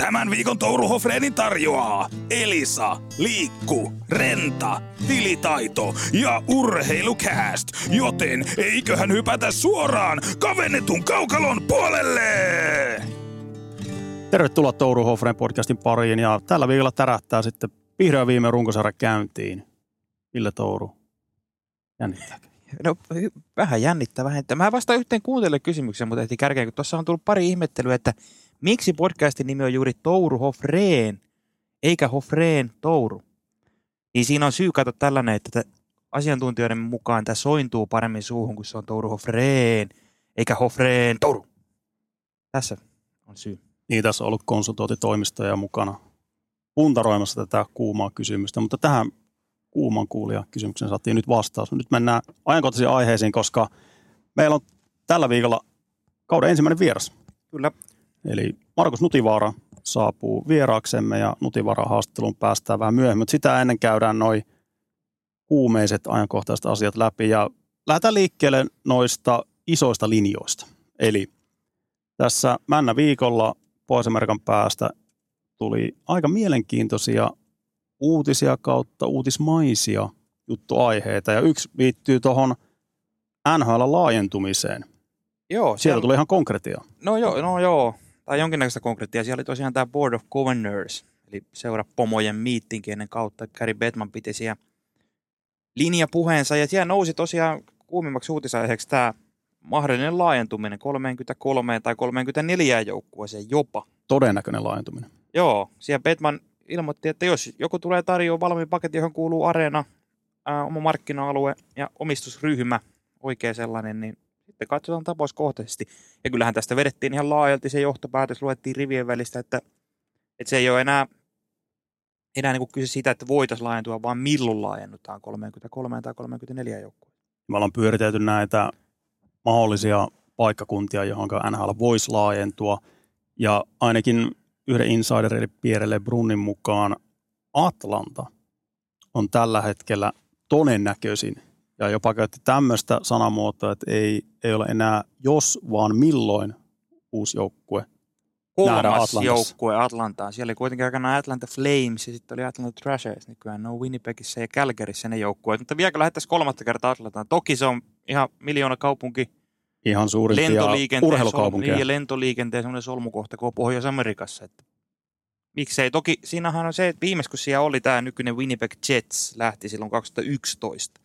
Tämän viikon Touru Hofreenin tarjoaa Elisa, Liikku, Renta, Tilitaito ja Urheilukääst. Joten eiköhän hypätä suoraan kavennetun kaukalon puolelle! Tervetuloa Touru Hofreen podcastin pariin ja tällä viikolla tärähtää sitten vihreä viime runkosarja käyntiin. Ville Touru, jännittääkö? No vähän jännittää, vähän. Mä vastaan yhteen kuuntelijalle kysymykseen, mutta ehti kärkeen, kun tuossa on tullut pari ihmettelyä, että miksi podcastin nimi on juuri Touru Hofreen, eikä Hofreen Touru. Niin siinä on syy katsoa tällainen, että tä- asiantuntijoiden mukaan tämä sointuu paremmin suuhun, kun se on Touru Hofreen, eikä Hofreen Touru. Tässä on syy. Niin, tässä on ollut konsultointitoimistoja mukana puntaroimassa tätä kuumaa kysymystä, mutta tähän kuuman kuulijan kysymykseen saatiin nyt vastaus. Nyt mennään ajankohtaisiin aiheisiin, koska meillä on tällä viikolla kauden ensimmäinen vieras. Kyllä. Eli Markus Nutivaara saapuu vieraaksemme ja Nutivaaran haastatteluun päästään vähän myöhemmin, mutta sitä ennen käydään noin kuumeiset ajankohtaiset asiat läpi ja lähdetään liikkeelle noista isoista linjoista. Eli tässä Männä viikolla Pohjois-Amerikan päästä tuli aika mielenkiintoisia uutisia kautta uutismaisia juttuaiheita ja yksi liittyy tuohon NHL-laajentumiseen. Joo, Sieltä tuli ihan konkretia. No joo, no joo. Tai jonkinnäköistä konkreettia. Siellä oli tosiaan tämä Board of Governors, eli seurapomojen miittinki ennen kautta. Gary Bettman piti siellä linjapuheensa, ja siellä nousi tosiaan kuumimmaksi uutisaiheeksi tämä mahdollinen laajentuminen 33 tai 34 joukkueeseen jopa. Todennäköinen laajentuminen. Joo, siellä Bettman ilmoitti, että jos joku tulee tarjoamaan valmiin paketin, johon kuuluu areena, ää, oma markkina-alue ja omistusryhmä, oikea sellainen, niin sitten katsotaan tapauskohtaisesti. Ja kyllähän tästä vedettiin ihan laajalti se johtopäätös, luettiin rivien välistä, että, että se ei ole enää, enää niin kuin kyse siitä, että voitaisiin laajentua, vaan milloin laajennutaan 33 tai 34 joukkoa. Me ollaan pyöritelty näitä mahdollisia paikkakuntia, johon NHL voisi laajentua. Ja ainakin yhden insiderin, eli Pierre LeBrunin mukaan Atlanta on tällä hetkellä todennäköisin. Ja jopa käytti tämmöistä sanamuotoa, että ei, ei ole enää jos, vaan milloin uusi joukkue. Kolmas joukkue Atlantaan. Siellä oli kuitenkin aikanaan Atlanta Flames ja sitten oli Atlanta Thrashers. Nykyään ne on Winnipegissa ja Calgaryssa ne joukkueet. Mutta vieläkö lähettäisiin kolmatta kertaa Atlantaan? Toki se on ihan miljoona kaupunki. Ihan suurimpia sol- urheilukaupunkeja. niin, ja lentoliikenteen semmoinen solmukohta koko Pohjois-Amerikassa. Että miksei? Toki siinähän on se, että viimeis kun siellä oli tämä nykyinen Winnipeg Jets lähti silloin 2011.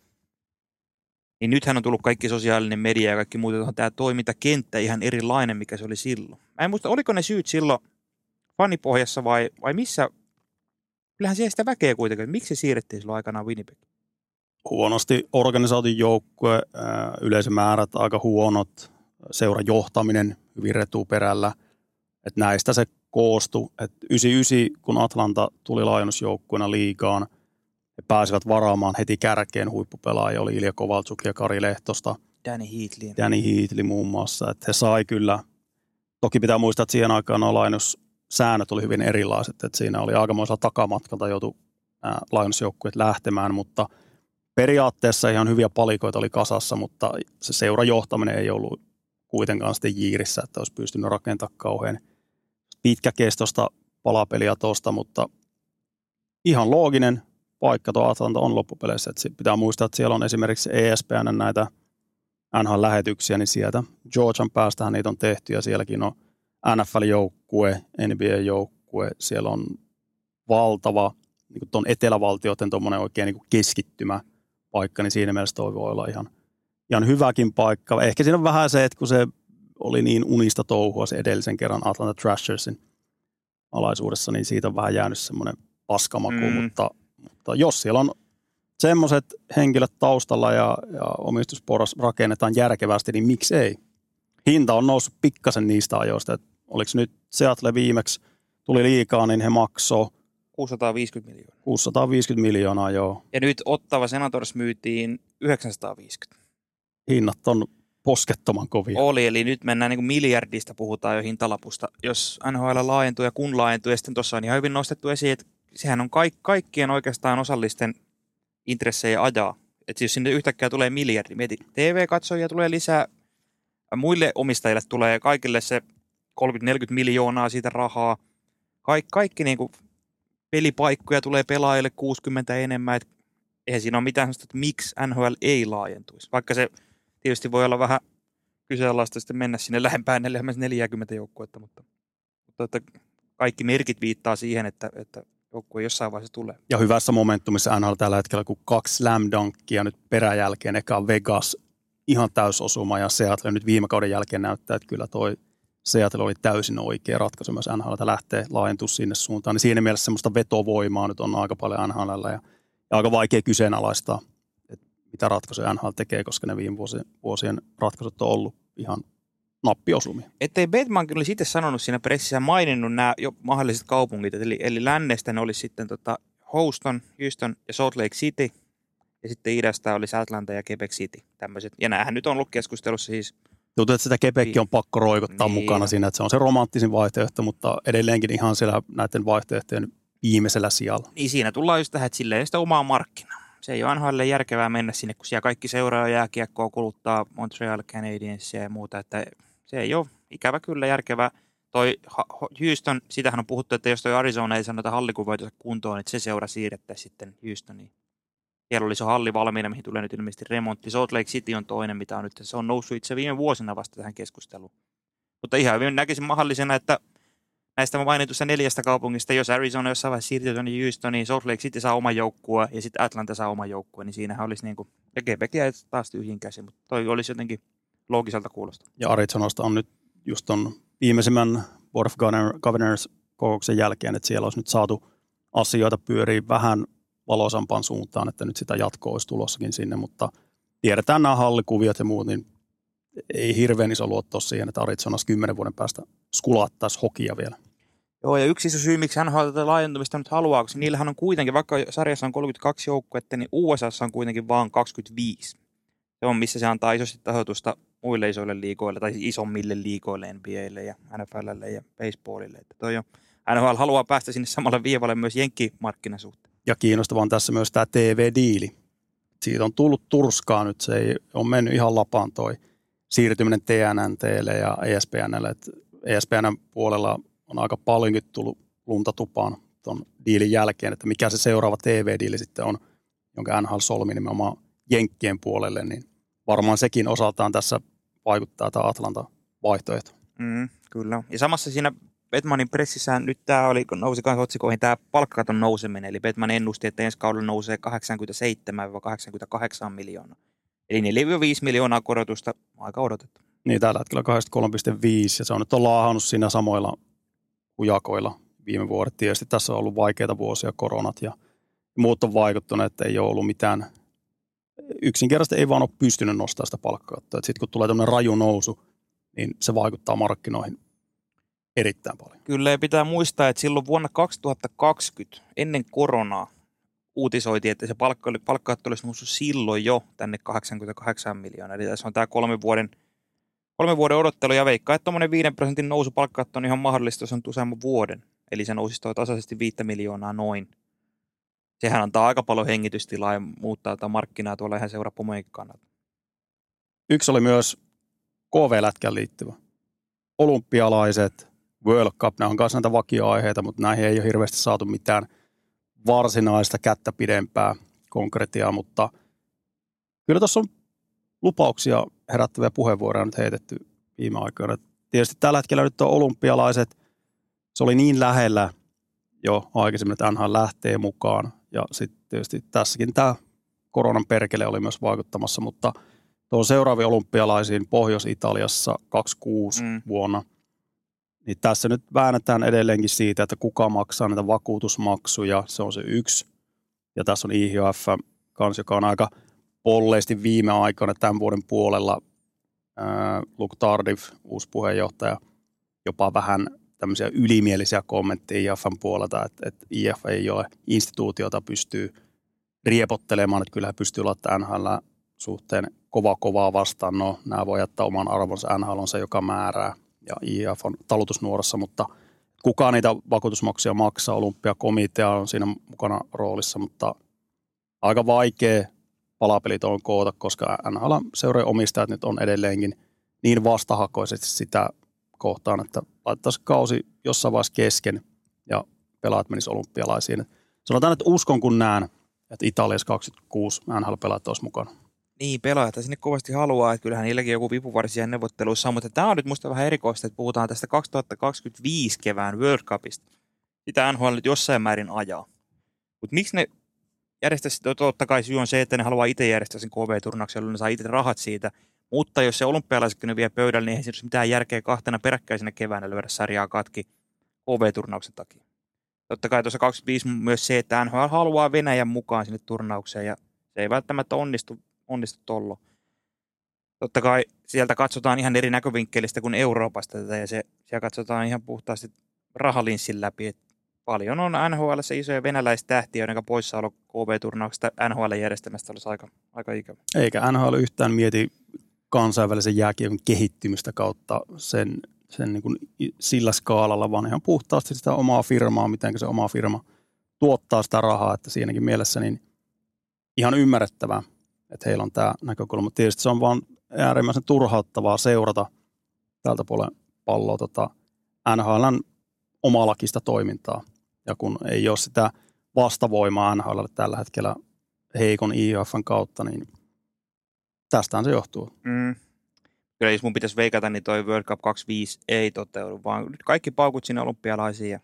Niin nythän on tullut kaikki sosiaalinen media ja kaikki muut, on tämä toimintakenttä ihan erilainen, mikä se oli silloin. Mä en muista, oliko ne syyt silloin fanipohjassa vai, vai missä? Kyllähän siellä sitä väkeä kuitenkin. että Miksi se siirrettiin silloin aikanaan Winnipeg? huonosti organisoitu joukkue, ää, yleisömäärät aika huonot, seurajohtaminen hyvin retuperällä. Et näistä se koostui. Et 99, kun Atlanta tuli laajennusjoukkueena liigaan, he pääsivät varaamaan heti kärkeen huippupelaajia, oli Ilja Kovalchuk ja Kari Lehtosta, Danny Heatley. Danny Heatley muun muassa. Et he sai kyllä, toki pitää muistaa, että siihen aikaan nuo laajennussäännöt oli hyvin erilaiset, että siinä oli aikamoisella takamatkalta joutu ää, laajennusjoukkueet lähtemään, mutta – periaatteessa ihan hyviä palikoita oli kasassa, mutta se seurajohtaminen ei ollut kuitenkaan sitten jiirissä, että olisi pystynyt rakentamaan kauhean pitkäkestoista palapeliä tuosta, mutta ihan looginen paikka tuo Atlanta on loppupeleissä. Että pitää muistaa, että siellä on esimerkiksi ESPN näitä NHL-lähetyksiä, niin sieltä Georgian päästähän niitä on tehty ja sielläkin on NFL-joukkue, NBA-joukkue, siellä on valtava niin tuon etelävaltioiden tuommoinen oikein niin keskittymä paikka, niin siinä mielessä toi voi olla ihan, ihan hyväkin paikka. Ehkä siinä on vähän se, että kun se oli niin unista touhua se edellisen kerran Atlanta Thrashersin alaisuudessa, niin siitä on vähän jäänyt semmoinen paskamaku, mm. mutta, mutta jos siellä on semmoiset henkilöt taustalla ja, ja omistusporas rakennetaan järkevästi, niin miksi ei? Hinta on noussut pikkasen niistä ajoista, että oliko nyt Seattle viimeksi tuli liikaa, niin he maksoi 650 miljoonaa. 650 miljoonaa, joo. Ja nyt Ottava Senators myytiin 950. Hinnat on poskettoman kovia. Oli, eli nyt mennään niin kuin miljardista, puhutaan jo hintalapusta. Jos NHL laajentuu ja kun laajentuu, ja sitten tuossa on ihan hyvin nostettu esiin, että sehän on kaik- kaikkien oikeastaan osallisten intressejä ajaa. Että jos sinne yhtäkkiä tulee miljardi, mieti, TV-katsojia tulee lisää, muille omistajille tulee kaikille se 30-40 miljoonaa siitä rahaa, Kaik, kaikki niin kuin pelipaikkoja tulee pelaajille 60 enemmän, että eihän siinä ole mitään sellaista, että miksi NHL ei laajentuisi. Vaikka se tietysti voi olla vähän kyseenalaista sitten mennä sinne lähempään 40 joukkuetta, mutta, mutta että kaikki merkit viittaa siihen, että, että joukkue jossain vaiheessa tulee. Ja hyvässä momentumissa NHL tällä hetkellä, kun kaksi slam dunkia nyt peräjälkeen, eka Vegas ihan täysosuma ja Seattle nyt viime kauden jälkeen näyttää, että kyllä toi Seattle oli täysin oikea ratkaisu myös NHL lähtee laajentua sinne suuntaan. Niin siinä mielessä semmoista vetovoimaa nyt on aika paljon NHL ja, ja aika vaikea kyseenalaistaa, että mitä ratkaisuja NHL tekee, koska ne viime vuosien, vuosien ratkaisut on ollut ihan nappiosumia. Ettei Batman kyllä sitten sanonut siinä pressissä maininnut nämä jo mahdolliset kaupungit, eli, eli lännestä ne olisi sitten tota Houston, Houston ja Salt Lake City, ja sitten idästä oli Atlanta ja Quebec City, tämmöiset. Ja näähän nyt on ollut keskustelussa siis Tuntuu, että sitä Quebec on pakko roikottaa Niin. mukana siinä, että se on se romanttisin vaihtoehto, mutta edelleenkin ihan siellä näiden vaihtoehtojen viimeisellä sijalla. Niin siinä tullaan just tähän, että sille ei sitä omaa markkinaa. Se ei ole NHLlle järkevää mennä sinne, kun siellä kaikki seuraa jääkiekkoa, kuluttaa Montreal Canadiensia ja muuta, että se ei ole ikävä kyllä järkevää. Toi Houston, sitähän on puhuttu, että jos toi Arizona ei sanota hallikuvoitonsa kuntoon, että se seura siirrettäisiin sitten Houstoniin. Siellä oli se halli valmiina, mihin tulee nyt ilmeisesti remontti. Salt Lake City on toinen, mitä on nyt. Se on noussut itse viime vuosina vasta tähän keskusteluun. Mutta ihan hyvin näkisin mahdollisena, että näistä mainitusta neljästä kaupungista, jos Arizona jossain vaiheessa siirtyy tuonne Houstoniin, Salt Lake City saa oman joukkueen ja sitten Atlanta saa oman joukkueen, niin siinähän olisi niin kuin, ja Quebec jäi taas tyhjin käsin, mutta toi olisi jotenkin loogiselta kuulosta. Ja Arizonasta on nyt just ton viimeisimmän Board of Governor- Governors kokouksen jälkeen, että siellä olisi nyt saatu asioita pyörii vähän valoisampaan suuntaan, että nyt sitä jatkoa olisi tulossakin sinne, mutta tiedetään nämä hallikuviot ja muut, niin ei hirveän iso luotto siihen, että Arizonassa kymmenen vuoden päästä skulattaisi hokia vielä. Joo, ja yksi iso syy, miksi hän tätä laajentumista nyt haluaa, koska niillähän on kuitenkin, vaikka sarjassa on 32 joukkuetta, niin USA on kuitenkin vain 25. Se on, missä se antaa isosti tahoitusta muille isoille liikoille, tai siis isommille liikoille, NBAlle ja NFLlle ja baseballille. Että toi on, NHL haluaa päästä sinne samalle viivalle myös jenkkimarkkinan suhteen. Ja kiinnostavaa on tässä myös tämä TV-diili. Siitä on tullut turskaa nyt, se ei ole mennyt ihan lapaan toi siirtyminen TNNTlle ja ESPNlle. Et ESPN puolella on aika paljonkin tullut lunta tupaan tuon diilin jälkeen, että mikä se seuraava TV-diili sitten on, jonka NHL solmi nimenomaan Jenkkien puolelle, niin varmaan sekin osaltaan tässä vaikuttaa tämä Atlanta vaihtoehto. Mm, kyllä. Ja samassa siinä Batmanin pressissä nyt tämä oli, nousi kanssa otsikoihin tämä palkkakaton nouseminen, eli Batman ennusti, että ensi kaudella nousee 87-88 miljoonaa. Eli 4-5 miljoonaa korotusta, aika odotettu. Niin tällä hetkellä 83,5 ja se on nyt on laahannut siinä samoilla hujakoilla viime vuodet. Tietysti tässä on ollut vaikeita vuosia, koronat ja muut on vaikuttanut, että ei ole ollut mitään, yksinkertaisesti ei vaan ole pystynyt nostamaan sitä palkkakattoa. Sitten kun tulee tämmöinen raju nousu, niin se vaikuttaa markkinoihin erittäin paljon. Kyllä, ja pitää muistaa, että silloin vuonna 2020, ennen koronaa, uutisoitiin, että se palkka oli, palkkakatto olisi noussut silloin jo tänne 88 miljoonaa. Eli tässä on tämä kolmen vuoden, kolmen vuoden odottelu, ja veikkaa, että tuommoinen 5 prosentin nousu palkkakatto on ihan mahdollista, jos on useamman vuoden. Eli se nousisi tasaisesti 5 miljoonaa noin. Sehän antaa aika paljon hengitystilaa ja muuttaa tätä markkinaa tuolla ihan seurapomojenkin kannalta. Yksi oli myös KV-lätkän liittyvä. Olympialaiset, World Cup, nämä on myös näitä vakioaiheita, mutta näihin ei ole hirveästi saatu mitään varsinaista kättä pidempää konkretiaa, mutta kyllä tuossa on lupauksia herättäviä puheenvuoroja nyt heitetty viime aikoina. Tietysti tällä hetkellä nyt on olympialaiset, se oli niin lähellä jo aikaisemmin, että NHL lähtee mukaan ja sitten tietysti tässäkin tämä koronan perkele oli myös vaikuttamassa, mutta tuon seuraaviin olympialaisiin Pohjois-Italiassa 26 Mm. vuonna, niin tässä nyt väännetään edelleenkin siitä, että kuka maksaa näitä vakuutusmaksuja, se on se yksi. Ja tässä on IHF kanssa, joka on aika polleesti viime aikoina tämän vuoden puolella. Ää, Luke Tardif, uusi puheenjohtaja, jopa vähän tämmöisiä ylimielisiä kommentteja IFN puolelta, että, että IF ei ole instituutiota pystyy riepottelemaan, että kyllä pystyy laittamaan NHL suhteen kova kovaa vastaan. No, nämä voi jättää oman arvonsa. NHL on se, joka määrää ja IF on talutusnuorassa, mutta kukaan niitä vakuutusmaksuja maksaa. Olympiakomitea on siinä mukana roolissa, mutta aika vaikea palapelit on koota, koska NHL seurojen omistajat nyt on edelleenkin niin vastahakoisesti sitä kohtaan, että laittaisi kausi jossain vaiheessa kesken ja pelaajat menisivät olympialaisiin. Sanotaan, että uskon kun näen, että Italiassa 26 NHL-pelaajat olisi mukana. Niin, pelaajat sinne kovasti haluaa, että kyllähän niilläkin joku vipuvarsia neuvotteluissa on, mutta tämä on nyt musta vähän erikoista, että puhutaan tästä 2025 kevään World Cupista. Sitä NHL nyt jossain määrin ajaa. Mutta miksi ne järjestäisi, totta kai syy on se, että ne haluaa itse järjestää sen KV-turnauksen, jolloin ne saa itse rahat siitä. Mutta jos se olympialaiset ne vie pöydälle, niin ei siinä mitään järkeä kahtena peräkkäisenä keväänä lyödä sarjaa katki KV-turnauksen takia. Totta kai tuossa 25 myös se, että NHL haluaa Venäjän mukaan sinne turnaukseen ja se ei välttämättä onnistu, onnistu tollo. Totta kai sieltä katsotaan ihan eri näkövinkkelistä kuin Euroopasta tätä ja se, siellä katsotaan ihan puhtaasti rahalinssin läpi. Et paljon on NHL isoja venäläistähtiä, joiden poissaolo KV-turnauksesta NHL-järjestelmästä olisi aika, aika ikävä. Eikä NHL yhtään mieti kansainvälisen jääkiekon kehittymistä kautta sen, sen niin kuin sillä skaalalla, vaan ihan puhtaasti sitä omaa firmaa, miten se oma firma tuottaa sitä rahaa, että siinäkin mielessä niin ihan ymmärrettävää, että heillä on tämä näkökulma. Tietysti se on vaan äärimmäisen turhauttavaa seurata tältä puolen palloa tota NHLn omalakista toimintaa. Ja kun ei ole sitä vastavoimaa NHL tällä hetkellä heikon IHFn kautta, niin tästähän se johtuu. Mm. Kyllä jos mun pitäisi veikata, niin toi World Cup 25 ei toteudu, vaan nyt kaikki paukut sinne olympialaisiin ja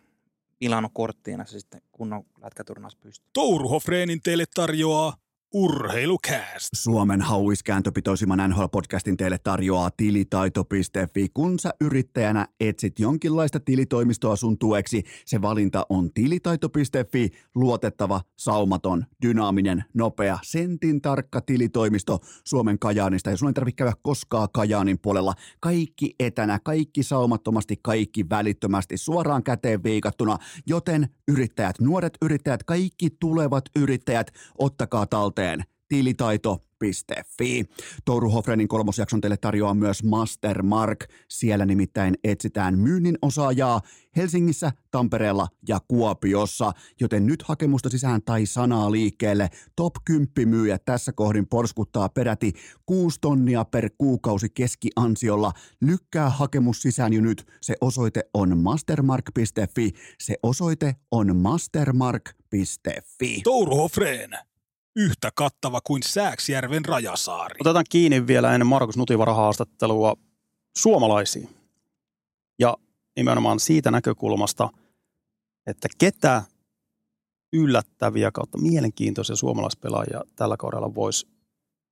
Milano korttiina se sitten kunnon lätkäturnaus pystyy. Touruhofreenin teille tarjoaa Urheilukääst. Suomen hauiskääntöpitoisimman NHL-podcastin teille tarjoaa tilitaito.fi. Kun sä yrittäjänä etsit jonkinlaista tilitoimistoa sun tueksi, se valinta on tilitaito.fi, luotettava, saumaton, dynaaminen, nopea, sentin tarkka tilitoimisto Suomen Kajaanista. Ja sun ei tarvitse käydä koskaan Kajaanin puolella. Kaikki etänä, kaikki saumattomasti, kaikki välittömästi, suoraan käteen viikattuna. Joten yrittäjät, nuoret yrittäjät, kaikki tulevat yrittäjät, ottakaa talteen osoitteen tilitaito.fi. Touru Hofrenin kolmosjakson teille tarjoaa myös Mastermark. Siellä nimittäin etsitään myynnin osaajaa Helsingissä, Tampereella ja Kuopiossa, joten nyt hakemusta sisään tai sanaa liikkeelle. Top 10 myyjä tässä kohdin porskuttaa peräti 6 tonnia per kuukausi keskiansiolla. Lykkää hakemus sisään jo nyt. Se osoite on mastermark.fi. Se osoite on mastermark.fi. Touru Hofreen yhtä kattava kuin Sääksjärven rajasaari. Otetaan kiinni vielä ennen Markus Nutivaran haastattelua suomalaisiin. Ja nimenomaan siitä näkökulmasta, että ketä yllättäviä kautta mielenkiintoisia suomalaispelaajia tällä kaudella voisi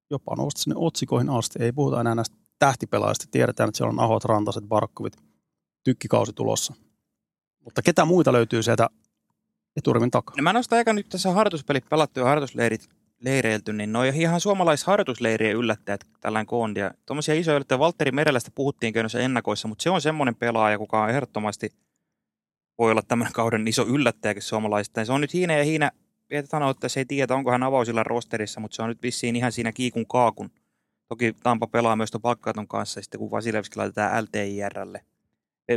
jopa nousta sinne otsikoihin asti. Ei puhuta enää näistä tähtipelaajista. Tiedetään, että siellä on Ahot, Rantaset, Barkkovit, tykkikausi tulossa. Mutta ketä muita löytyy sieltä eturivin takaa. No mä nostan aika nyt tässä harjoituspelit pelattu ja harjoitusleirit leireilty, niin ne on ihan suomalaisharjoitusleirien yllättäjät tällainen koondi. tuommoisia isoja yllättäjä, Valtteri Merelästä puhuttiin noissa ennakoissa, mutta se on semmoinen pelaaja, kuka on ehdottomasti voi olla tämän kauden iso yllättäjäkin suomalaisista. Se on nyt Hiina ja Hiina, sanoa, että se ei tiedä, onko hän avausilla rosterissa, mutta se on nyt vissiin ihan siinä kiikun kaakun. Toki Tampa pelaa myös tuon palkkaton kanssa, sitten kun Vasilevski laitetaan LTIRlle.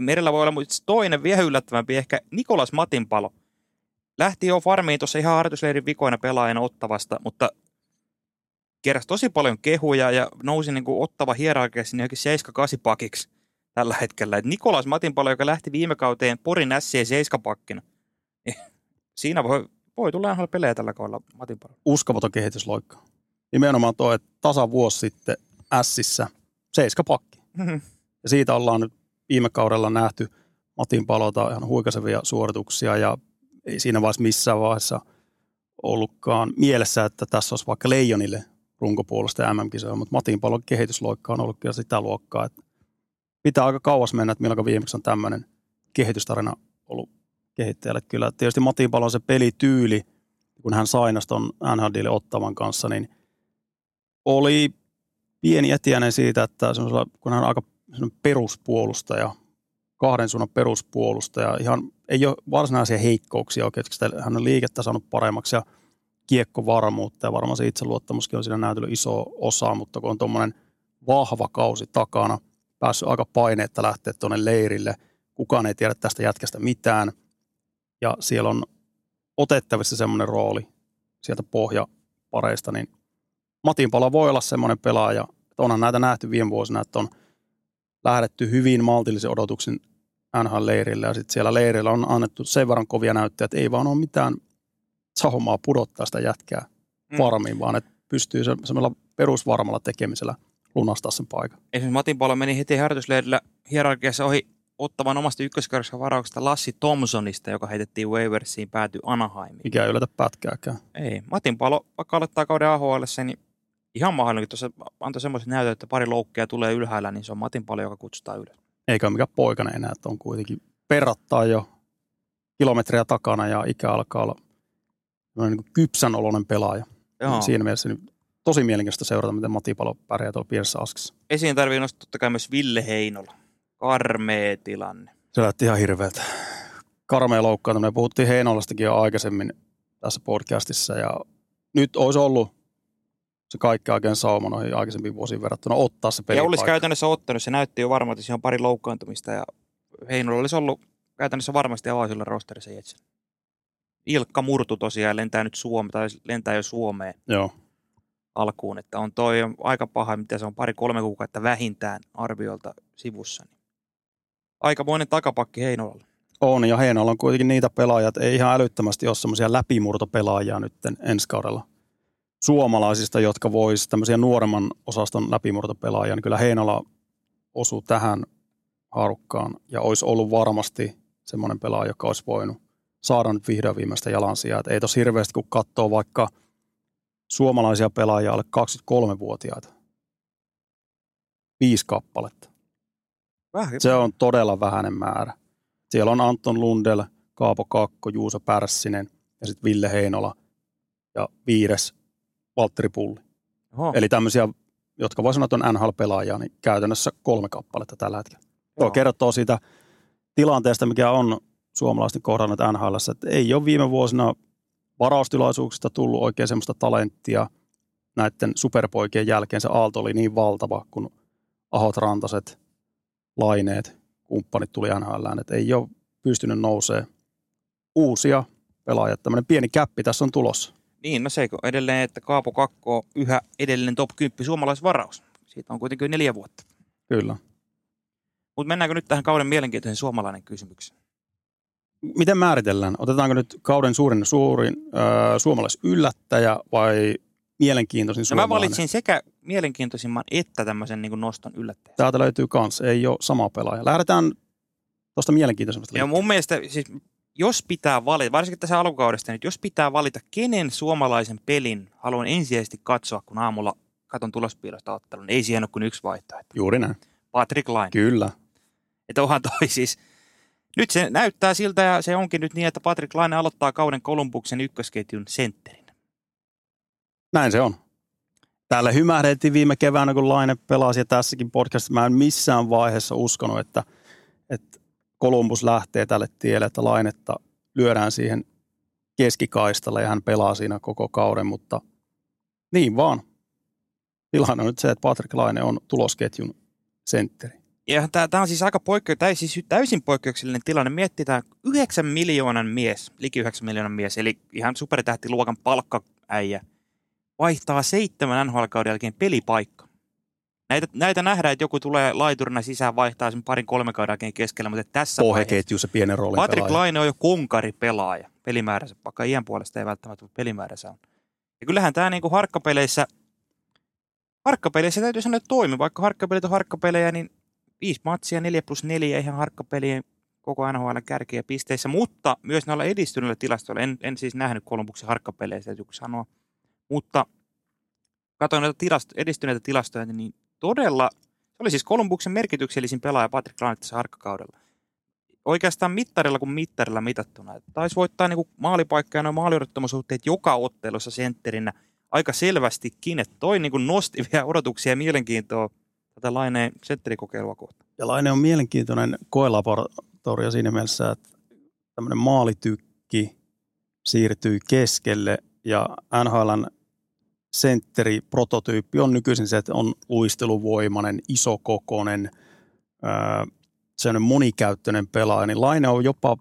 Merellä voi olla toinen vielä yllättävämpi, ehkä Nikolas Matinpalo lähti jo farmiin tuossa ihan harjoitusleirin vikoina pelaajana Ottavasta, mutta keräsi tosi paljon kehuja ja nousi niin kuin Ottava hierarkia sinne jokin 7-8 pakiksi tällä hetkellä. Et Nikolas Matinpalo, joka lähti viime kauteen Porin Sien 7 pakkina, niin siinä voi, voi tulla ihan pelejä tällä kaudella Matinpalo. Uskomaton kehitysloikka. Nimenomaan tuo, että tasa vuosi sitten Sissä 7 pakki. Mm-hmm. Ja siitä ollaan nyt viime kaudella nähty Matin palota ihan huikasevia suorituksia ja ei siinä vaiheessa missään vaiheessa ollutkaan mielessä, että tässä olisi vaikka Leijonille runkopuolesta ja MM-kisoja, mutta Matin palon kehitysloikka on ollut kyllä sitä luokkaa, että pitää aika kauas mennä, että milloin viimeksi on tämmöinen kehitystarina ollut kehittäjälle. Kyllä tietysti Matin palon se pelityyli, kun hän sainasi tuon NHL ottavan kanssa, niin oli pieni etiäinen siitä, että kun hän on aika peruspuolustaja, kahden suunnan peruspuolustaja. Ihan ei ole varsinaisia heikkouksia oikein, hän on liikettä saanut paremmaksi ja kiekkovarmuutta ja varmaan se itseluottamuskin on siinä näytellyt iso osa, mutta kun on tuommoinen vahva kausi takana, päässyt aika paineetta lähteä tuonne leirille, kukaan ei tiedä tästä jätkästä mitään ja siellä on otettavissa semmoinen rooli sieltä pohjapareista, niin Matin Pala voi olla semmoinen pelaaja, että onhan näitä nähty viime vuosina, että on lähdetty hyvin maltillisen odotuksen NHL-leirille ja sitten siellä leirillä on annettu sen verran kovia näyttöjä, että ei vaan ole mitään sahomaa pudottaa sitä jätkää Mm. varmiin, vaan että pystyy se, semmoilla perusvarmalla tekemisellä lunastaa sen paikan. Esimerkiksi Matin Palo meni heti harjoitusleirillä hierarkiassa ohi ottavan omasta ykköskerroksen varauksesta Lassi Thompsonista, joka heitettiin waiversiin, päätyi Anaheimiin. Mikä ei yllätä pätkääkään. Ei. Matin Palo, vaikka aloittaa kauden AHL, niin ihan mahdollinen, tuossa antoi semmoisen näytön, että pari loukkia tulee ylhäällä, niin se on Matin Palo, joka kutsutaan ylös. Eikä ole mikään poikainen enää, että on kuitenkin perrattaa jo kilometriä takana ja ikä alkaa olla niin kypsän oloinen pelaaja. Joo. Siinä mielessä niin tosi mielenkiintoista seurata, miten Mati Palo pärjää tuolla pienessä askissa. Esiin tarvii nostaa totta kai myös Ville Heinola. Karmea tilanne. Se lähti ihan hirveältä. Karmea loukkaantuminen. Puhuttiin Heinolastakin jo aikaisemmin tässä podcastissa ja nyt olisi ollut se kaikki oikein sauma noihin aikaisempiin vuosiin verrattuna ottaa se Ja pelipaikka. olisi käytännössä ottanut, se näytti jo varmaan, että siinä on pari loukkaantumista ja Heinola olisi ollut käytännössä varmasti avaisilla rosterissa Jetsin. Ilkka murtu tosiaan lentää nyt Suome, tai lentää jo Suomeen Joo. alkuun, että on toi aika paha, mitä se on pari-kolme kuukautta vähintään arviolta sivussa. Aikamoinen takapakki Heinolalle. On, ja Heinolla on kuitenkin niitä pelaajia, että ei ihan älyttömästi ole semmoisia läpimurtopelaajia nyt ensi kaudella suomalaisista, jotka vois tämmöisiä nuoremman osaston läpimurtopelaajia, niin kyllä Heinola osuu tähän haarukkaan ja olisi ollut varmasti semmoinen pelaaja, joka olisi voinut saada nyt vihdoin viimeistä jalansijaa. Et ei tos hirveästi, kun katsoo vaikka suomalaisia pelaajia alle 23-vuotiaita. Viisi kappaletta. Vähän. Se on todella vähäinen määrä. Siellä on Anton Lundell, Kaapo Kakko, Juuso Pärssinen ja sitten Ville Heinola ja viides Valtteri Pulli. Oho, Eli tämmöisiä, jotka voi sanoa, että on NHL-pelaajia, niin käytännössä kolme kappaletta tällä hetkellä. Tuo joo. kertoo siitä tilanteesta, mikä on suomalaisten kohdannut NHL, että ei ole viime vuosina varaustilaisuuksista tullut oikein semmoista talenttia näiden superpoikien jälkeen. Se aalto oli niin valtava, kun Ahot Rantaset, Laineet, kumppanit tuli NHL, että ei ole pystynyt nousee uusia pelaajia. Tämmöinen pieni käppi tässä on tulossa. Niin, no se edelleen, että Kaapo Kakko on yhä edelleen top 10 suomalaisvaraus. Siitä on kuitenkin neljä vuotta. Kyllä. Mutta mennäänkö nyt tähän kauden mielenkiintoisen suomalainen kysymykseen? Miten määritellään? Otetaanko nyt kauden suurin, suurin äh, suomalaisyllättäjä vai mielenkiintoisin No mä suomalainen? valitsin sekä mielenkiintoisimman että tämmöisen niin noston yllättäjän. Täältä löytyy kans, ei ole sama pelaaja. Lähdetään tuosta mielenkiintoisemmasta. Ja mun mielestä, siis, jos pitää valita, varsinkin tässä alkukaudesta, niin jos pitää valita, kenen suomalaisen pelin haluan ensisijaisesti katsoa, kun aamulla katon tulospiilosta ottelun, niin ei siihen ole kuin yksi vaihtoehto. Juuri näin. Patrick Laine. Kyllä. Että onhan toi siis, nyt se näyttää siltä ja se onkin nyt niin, että Patrick Laine aloittaa kauden Kolumbuksen ykkösketjun sentterin. Näin se on. Täällä hymähdettiin viime keväänä, kun Laine pelasi ja tässäkin podcastissa. Mä en missään vaiheessa uskonut, että, että Columbus lähtee tälle tielle, että Lainetta lyödään siihen keskikaistalle ja hän pelaa siinä koko kauden, mutta niin vaan. Tilanne on nyt se, että Patrick Laine on tulosketjun sentteri. Ja tämä on siis aika poikkeu, tai siis täysin poikkeuksellinen tilanne. Mietitään 9 miljoonan mies, liki 9 miljoonan mies, eli ihan supertähtiluokan palkkaäijä, vaihtaa seitsemän NHL-kauden jälkeen pelipaikka. Näitä, näitä nähdään, että joku tulee laiturina sisään, vaihtaa sen parin kolme kauden keskellä, mutta tässä Pohjaketju se pienen roolin Patrick pelaaja. Laine on jo konkaripelaaja pelimääränsä, vaikka iän puolesta ei välttämättä pelimääränsä on. Ja kyllähän tämä niinku harkkapeleissä, harkkapeleissä täytyy sanoa, että toimi. Vaikka harkkapelit on harkkapelejä, niin viisi matsia, 4 plus 4 ihan harkkapelien koko NHL kärkiä pisteissä, mutta myös näillä edistyneillä tilastoilla, en, en siis nähnyt Kolumbuksen harkkapelejä, täytyy sanoa, mutta katsoin näitä tilasto, edistyneitä tilastoja, niin todella, se oli siis Kolumbuksen merkityksellisin pelaaja Patrick Laine tässä harkkakaudella oikeastaan mittarilla kuin mittarilla mitattuna. Taisi voittaa niin maalipaikka ja noin joka ottelussa sentterinä aika selvästikin, että toi niin kuin nosti vielä odotuksia ja mielenkiintoa tätä laineen sentterikokeilua kohtaan. Ja Laine on mielenkiintoinen koelaboratorio siinä mielessä, että tämmöinen maalitykki siirtyy keskelle ja NHLn sentteri-prototyyppi on nykyisin se, että on luisteluvoimainen, isokokoinen, sellainen monikäyttöinen pelaaja, niin Laine on jopa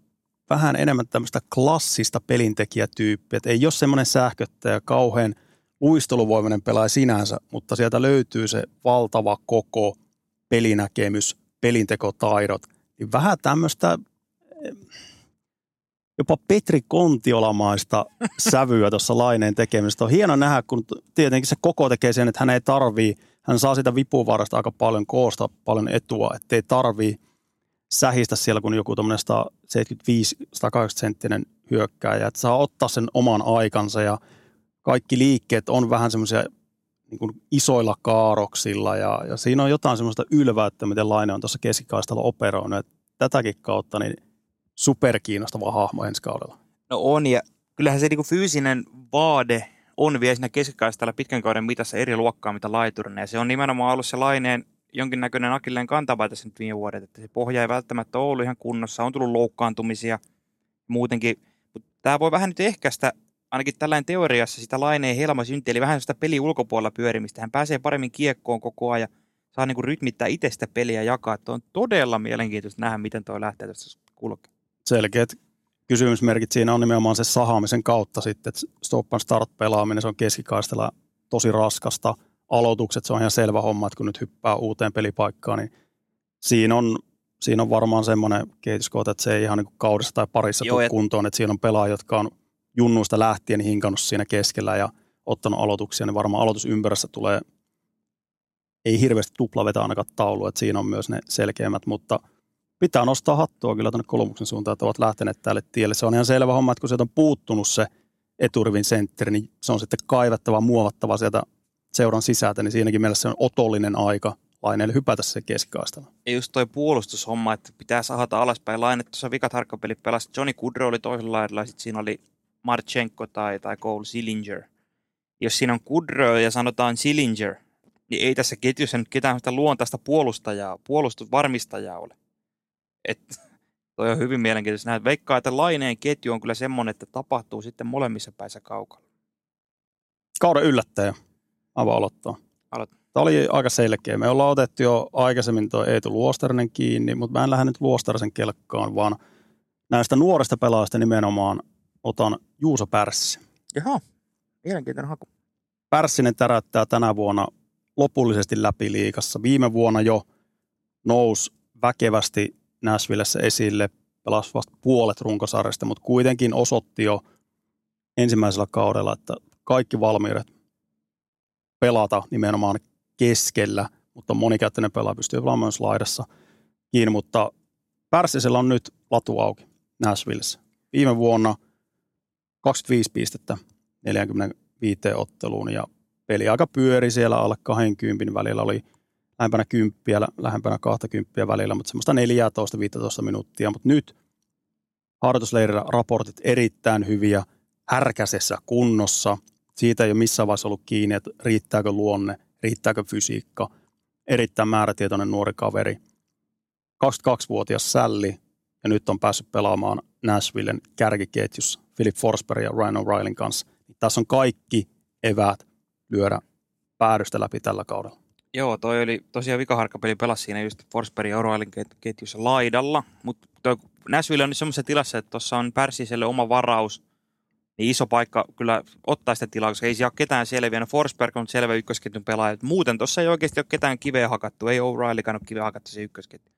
vähän enemmän tämmöistä klassista pelintekijätyyppiä, että ei ole semmoinen sähköttäjä kauhean luisteluvoimainen pelaaja sinänsä, mutta sieltä löytyy se valtava koko pelinäkemys, pelintekotaidot, niin vähän tämmöistä jopa Petri Kontiolamaista sävyä tuossa laineen tekemisestä. On hieno nähdä, kun tietenkin se koko tekee sen, että hän ei tarvii, hän saa sitä vipuvarasta aika paljon koosta, paljon etua, että ei tarvii sähistä siellä, kun joku tuommoinen 175-180 senttinen hyökkääjä, että saa ottaa sen oman aikansa ja kaikki liikkeet on vähän semmoisia niin isoilla kaaroksilla ja, ja siinä on jotain semmoista ylväyttä, miten Laine on tuossa keskikaistalla operoinut. Tätäkin kautta niin superkiinnostava hahmo ensi kaudella. No on ja kyllähän se niin fyysinen vaade on vielä siinä keskikaistalla pitkän kauden mitassa eri luokkaa, mitä laiturina. Ja se on nimenomaan ollut se Laineen jonkinnäköinen akilleen kantava tässä nyt viime vuodet, että se pohja ei välttämättä ollut ihan kunnossa, on tullut loukkaantumisia muutenkin. Mutta tämä voi vähän nyt ehkäistä ainakin tällainen teoriassa sitä laineen helma synti, eli vähän sitä peli ulkopuolella pyörimistä. Hän pääsee paremmin kiekkoon koko ajan, saa niin kuin rytmittää itse sitä peliä jakaa. Että on todella mielenkiintoista nähdä, miten tuo lähtee tästä kulkea. Selkeät kysymysmerkit siinä on nimenomaan se sahaamisen kautta sitten, että stop and start pelaaminen, se on keskikaistella tosi raskasta. Aloitukset, se on ihan selvä homma, että kun nyt hyppää uuteen pelipaikkaan, niin siinä on, siinä on varmaan semmoinen kehityskohta, että se ei ihan niin kaudessa tai parissa Joo, tule et... kuntoon, että siinä on pelaajia, jotka on junnuista lähtien hinkannut siinä keskellä ja ottanut aloituksia, niin varmaan aloitusympyrässä tulee ei hirveästi tuplavetä ainakaan taulu, että siinä on myös ne selkeimmät, mutta pitää nostaa hattua kyllä tuonne kolmuksen suuntaan, että ovat lähteneet tälle tielle. Se on ihan selvä homma, että kun sieltä on puuttunut se eturivin sentteri, niin se on sitten kaivettava, muovattava sieltä seuran sisältä, niin siinäkin mielessä se on otollinen aika laineelle hypätä se keskikaistalla. Ja just toi puolustushomma, että pitää sahata alaspäin. Laine tuossa vikat harkkapelit pelasi. Johnny Kudro oli toisella laidalla, sitten siinä oli Marchenko tai, tai Cole Sillinger. Jos siinä on Kudro ja sanotaan Sillinger, niin ei tässä ketjussa nyt ketään luontaista puolustajaa, puolustusvarmistajaa ole. Et, toi on hyvin mielenkiintoista nähdä. Veikkaa, että laineen ketju on kyllä semmoinen, että tapahtuu sitten molemmissa päissä kaukalla. Kauden yllättäjä. Ava aloittaa. Aloita. Tämä oli aika selkeä. Me ollaan otettu jo aikaisemmin tuo Eetu Luostarinen kiinni, mutta mä en lähde nyt Luostarisen kelkkaan, vaan näistä nuorista pelaajista nimenomaan otan Juuso Pärssi. Jaha, mielenkiintoinen haku. Pärssinen täräyttää tänä vuonna lopullisesti läpi liikassa. Viime vuonna jo nousi väkevästi Näsvillessä esille, pelasi vasta puolet runkosarjasta, mutta kuitenkin osoitti jo ensimmäisellä kaudella, että kaikki valmiudet pelata nimenomaan keskellä, mutta monikäyttöinen pelaaja pystyy pelaamaan myös laidassa kiinni, mutta Pärssisellä on nyt latu auki Nashvillessä. Viime vuonna – 25 pistettä 45 otteluun ja peli aika pyöri siellä alle 20 välillä oli lähempänä 10, lähempänä 20 välillä, mutta semmoista 14-15 minuuttia, mutta nyt harjoitusleirillä raportit erittäin hyviä, härkäisessä kunnossa, siitä ei ole missään vaiheessa ollut kiinni, että riittääkö luonne, riittääkö fysiikka, erittäin määrätietoinen nuori kaveri, 22-vuotias Sälli ja nyt on päässyt pelaamaan Nashvillen kärkiketjussa Philip Forsberg ja Ryan O'Reillyn kanssa. Tässä on kaikki eväät lyödä päädystä läpi tällä kaudella. Joo, toi oli tosiaan vikaharkkapeli pelasi siinä just Forsberg O'Reillyn ketjussa laidalla, mutta Nashville on nyt semmoisessa tilassa, että tuossa on Pärsiselle oma varaus, niin iso paikka kyllä ottaa sitä tilaa, koska ei siellä ole ketään selviä. No Forsberg on selvä ykkösketjun pelaaja. Muuten tuossa ei oikeasti ole ketään kiveä hakattu, ei O'Reillykaan ole kiveä hakattu se ykkösketju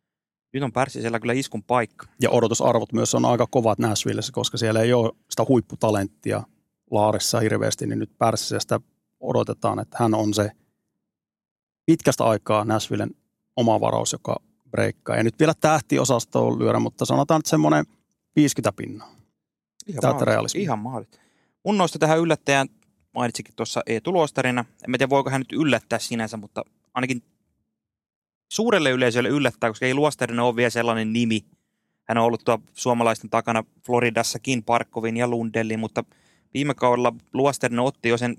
nyt on Pärsisellä kyllä iskun paikka. Ja odotusarvot myös on aika kovat Nashvillessä, koska siellä ei ole sitä huipputalenttia Laarissa hirveästi, niin nyt Pärsisestä odotetaan, että hän on se pitkästä aikaa Nashvillen oma varaus, joka breikkaa. Ja nyt vielä tähtiosastoon lyödä, mutta sanotaan, että semmoinen 50 pinnaa. Ihan mahdollista. Ihan mahdollista. Mun noista tähän yllättäjään mainitsikin tuossa Eetu Luostarina. En tiedä, voiko hän nyt yllättää sinänsä, mutta ainakin suurelle yleisölle yllättää, koska ei Luostarinen ole vielä sellainen nimi. Hän on ollut tuo suomalaisten takana Floridassakin, Parkkovin ja Lundellin, mutta viime kaudella Luostarinen otti jo sen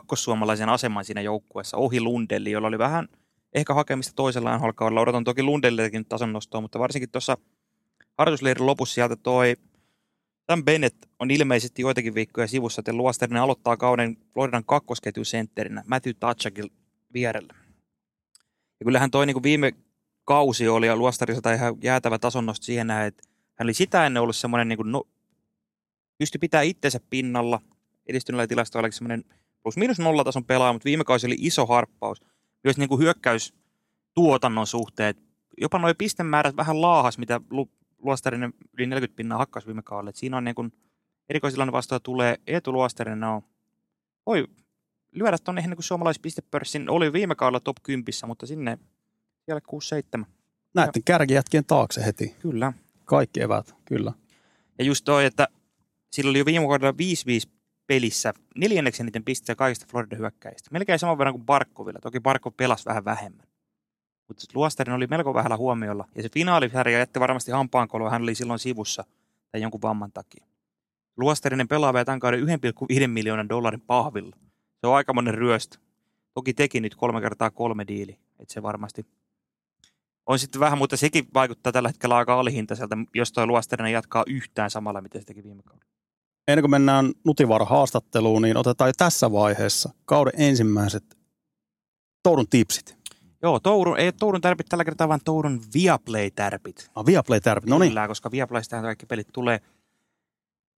kakkossuomalaisen aseman siinä joukkueessa ohi Lundelli, jolla oli vähän ehkä hakemista toisella nhl Odotan toki Lundellillekin tason nostoa, mutta varsinkin tuossa harjoitusleirin lopussa sieltä toi Tämän Bennett on ilmeisesti joitakin viikkoja sivussa, että Luostarinen aloittaa kauden Floridan kakkosketjun sentterinä Matthew Tatchakil vierellä. Ja kyllähän toi niin kuin viime kausi oli ja Luostariselta ihan jäätävä tasonnosto siihen näin, että hän oli sitä ennen ollut semmoinen, niin kuin, no, pystyi pitää itsensä pinnalla, edistyneellä tilastoilla semmoinen plus miinus nollatason pelaaja, mutta viime kausi oli iso harppaus. Myös niin kuin hyökkäys tuotannon suhteet jopa nuo pistemäärät vähän laahas, mitä Lu- Luostarinen yli 40 pinnaa hakkas viime kaudella. Et siinä on niin kuin erikoisillan vastaan tulee Eetu Luostarinen on, voi lyödä tuonne niin kuin suomalaispistepörssin, oli viime kaudella top 10, mutta sinne siellä 6-7. Näiden kärkijätkien taakse heti. Kyllä. Kaikki evät, kyllä. Ja just toi, että sillä oli jo viime kaudella 5-5 pelissä neljänneksi eniten pisteitä kaikista Florida hyökkäistä. Melkein saman verran kuin Barkovilla. Toki Barkov pelasi vähän vähemmän. Mutta Luostarin oli melko vähällä huomiolla. Ja se finaalisarja jätti varmasti hampaankoloa. Hän oli silloin sivussa tai jonkun vamman takia. Luostarinen pelaa vielä tämän kauden 1,5 miljoonan dollarin pahvilla. Se on aikamoinen ryöstö. Toki teki nyt kolme kertaa kolme diili. Että se varmasti on sitten vähän, mutta sekin vaikuttaa tällä hetkellä aika alihintaiselta, jos tuo Luostarinen jatkaa yhtään samalla, mitä se teki viime kaudella. Ennen kuin mennään Nutivaara haastatteluun, niin otetaan jo tässä vaiheessa kauden ensimmäiset Tourun tipsit. Joo, Tourun, ei Tourun tärpit tällä kertaa, vaan Tourun Viaplay-tärpit. Ah, Viaplay tärpit, no niin. Kyllä, koska Viaplaysta kaikki pelit tulee.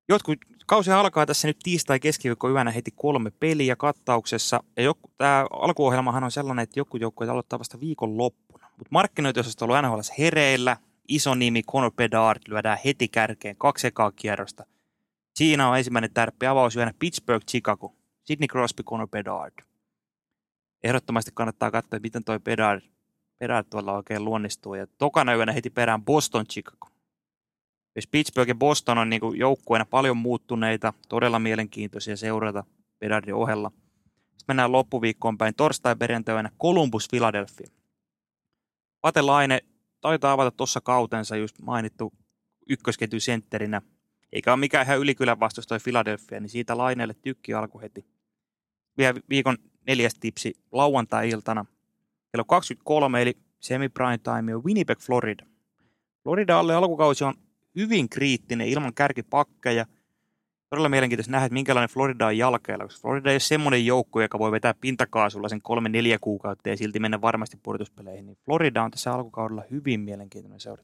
Jotkut, kausi alkaa tässä nyt tiistai keskiviikko yönä heti kolme peliä kattauksessa. Ja joku, tämä alkuohjelmahan on sellainen, että joku joukkue aloittaa vasta viikon loppuna. Mutta markkinointiosasto on ollut NHL hereillä. Iso nimi Conor Bedard lyödään heti kärkeen kaksi ekaa kierrosta. Siinä on ensimmäinen tärppi avausyönä Pittsburgh, Chicago. Sidney Crosby, Conor Bedard. Ehdottomasti kannattaa katsoa, miten toi Bedard, Bedard tuolla oikein luonnistuu. Ja tokana yönä heti perään Boston, Chicago. Jos Pittsburgh ja Boston on niin joukkueena paljon muuttuneita, todella mielenkiintoisia seurata Bedardin ohella. Sitten mennään loppuviikkoon päin torstai-perjantaina Columbus, Philadelphia. Pate Laine taitaa avata tuossa kautensa just mainittu ykkösketju sentterinä. Eikä ole mikään ihan ylikylän vastus toi Philadelphia, niin siitä Laineelle tykki alku heti. Vielä viikon neljäs tipsi lauantai-iltana. Kello 23 eli semi prime time on Winnipeg, Florida. Florida alle alkukausi on hyvin kriittinen ilman kärkipakkeja. Todella mielenkiintoista nähdä, että minkälainen Florida on jalkeilla, koska Florida ei ole semmoinen joukko, joka voi vetää pintakaasulla sen kolme neljä kuukautta ja silti mennä varmasti pudotuspeleihin. Niin Florida on tässä alkukaudella hyvin mielenkiintoinen seura.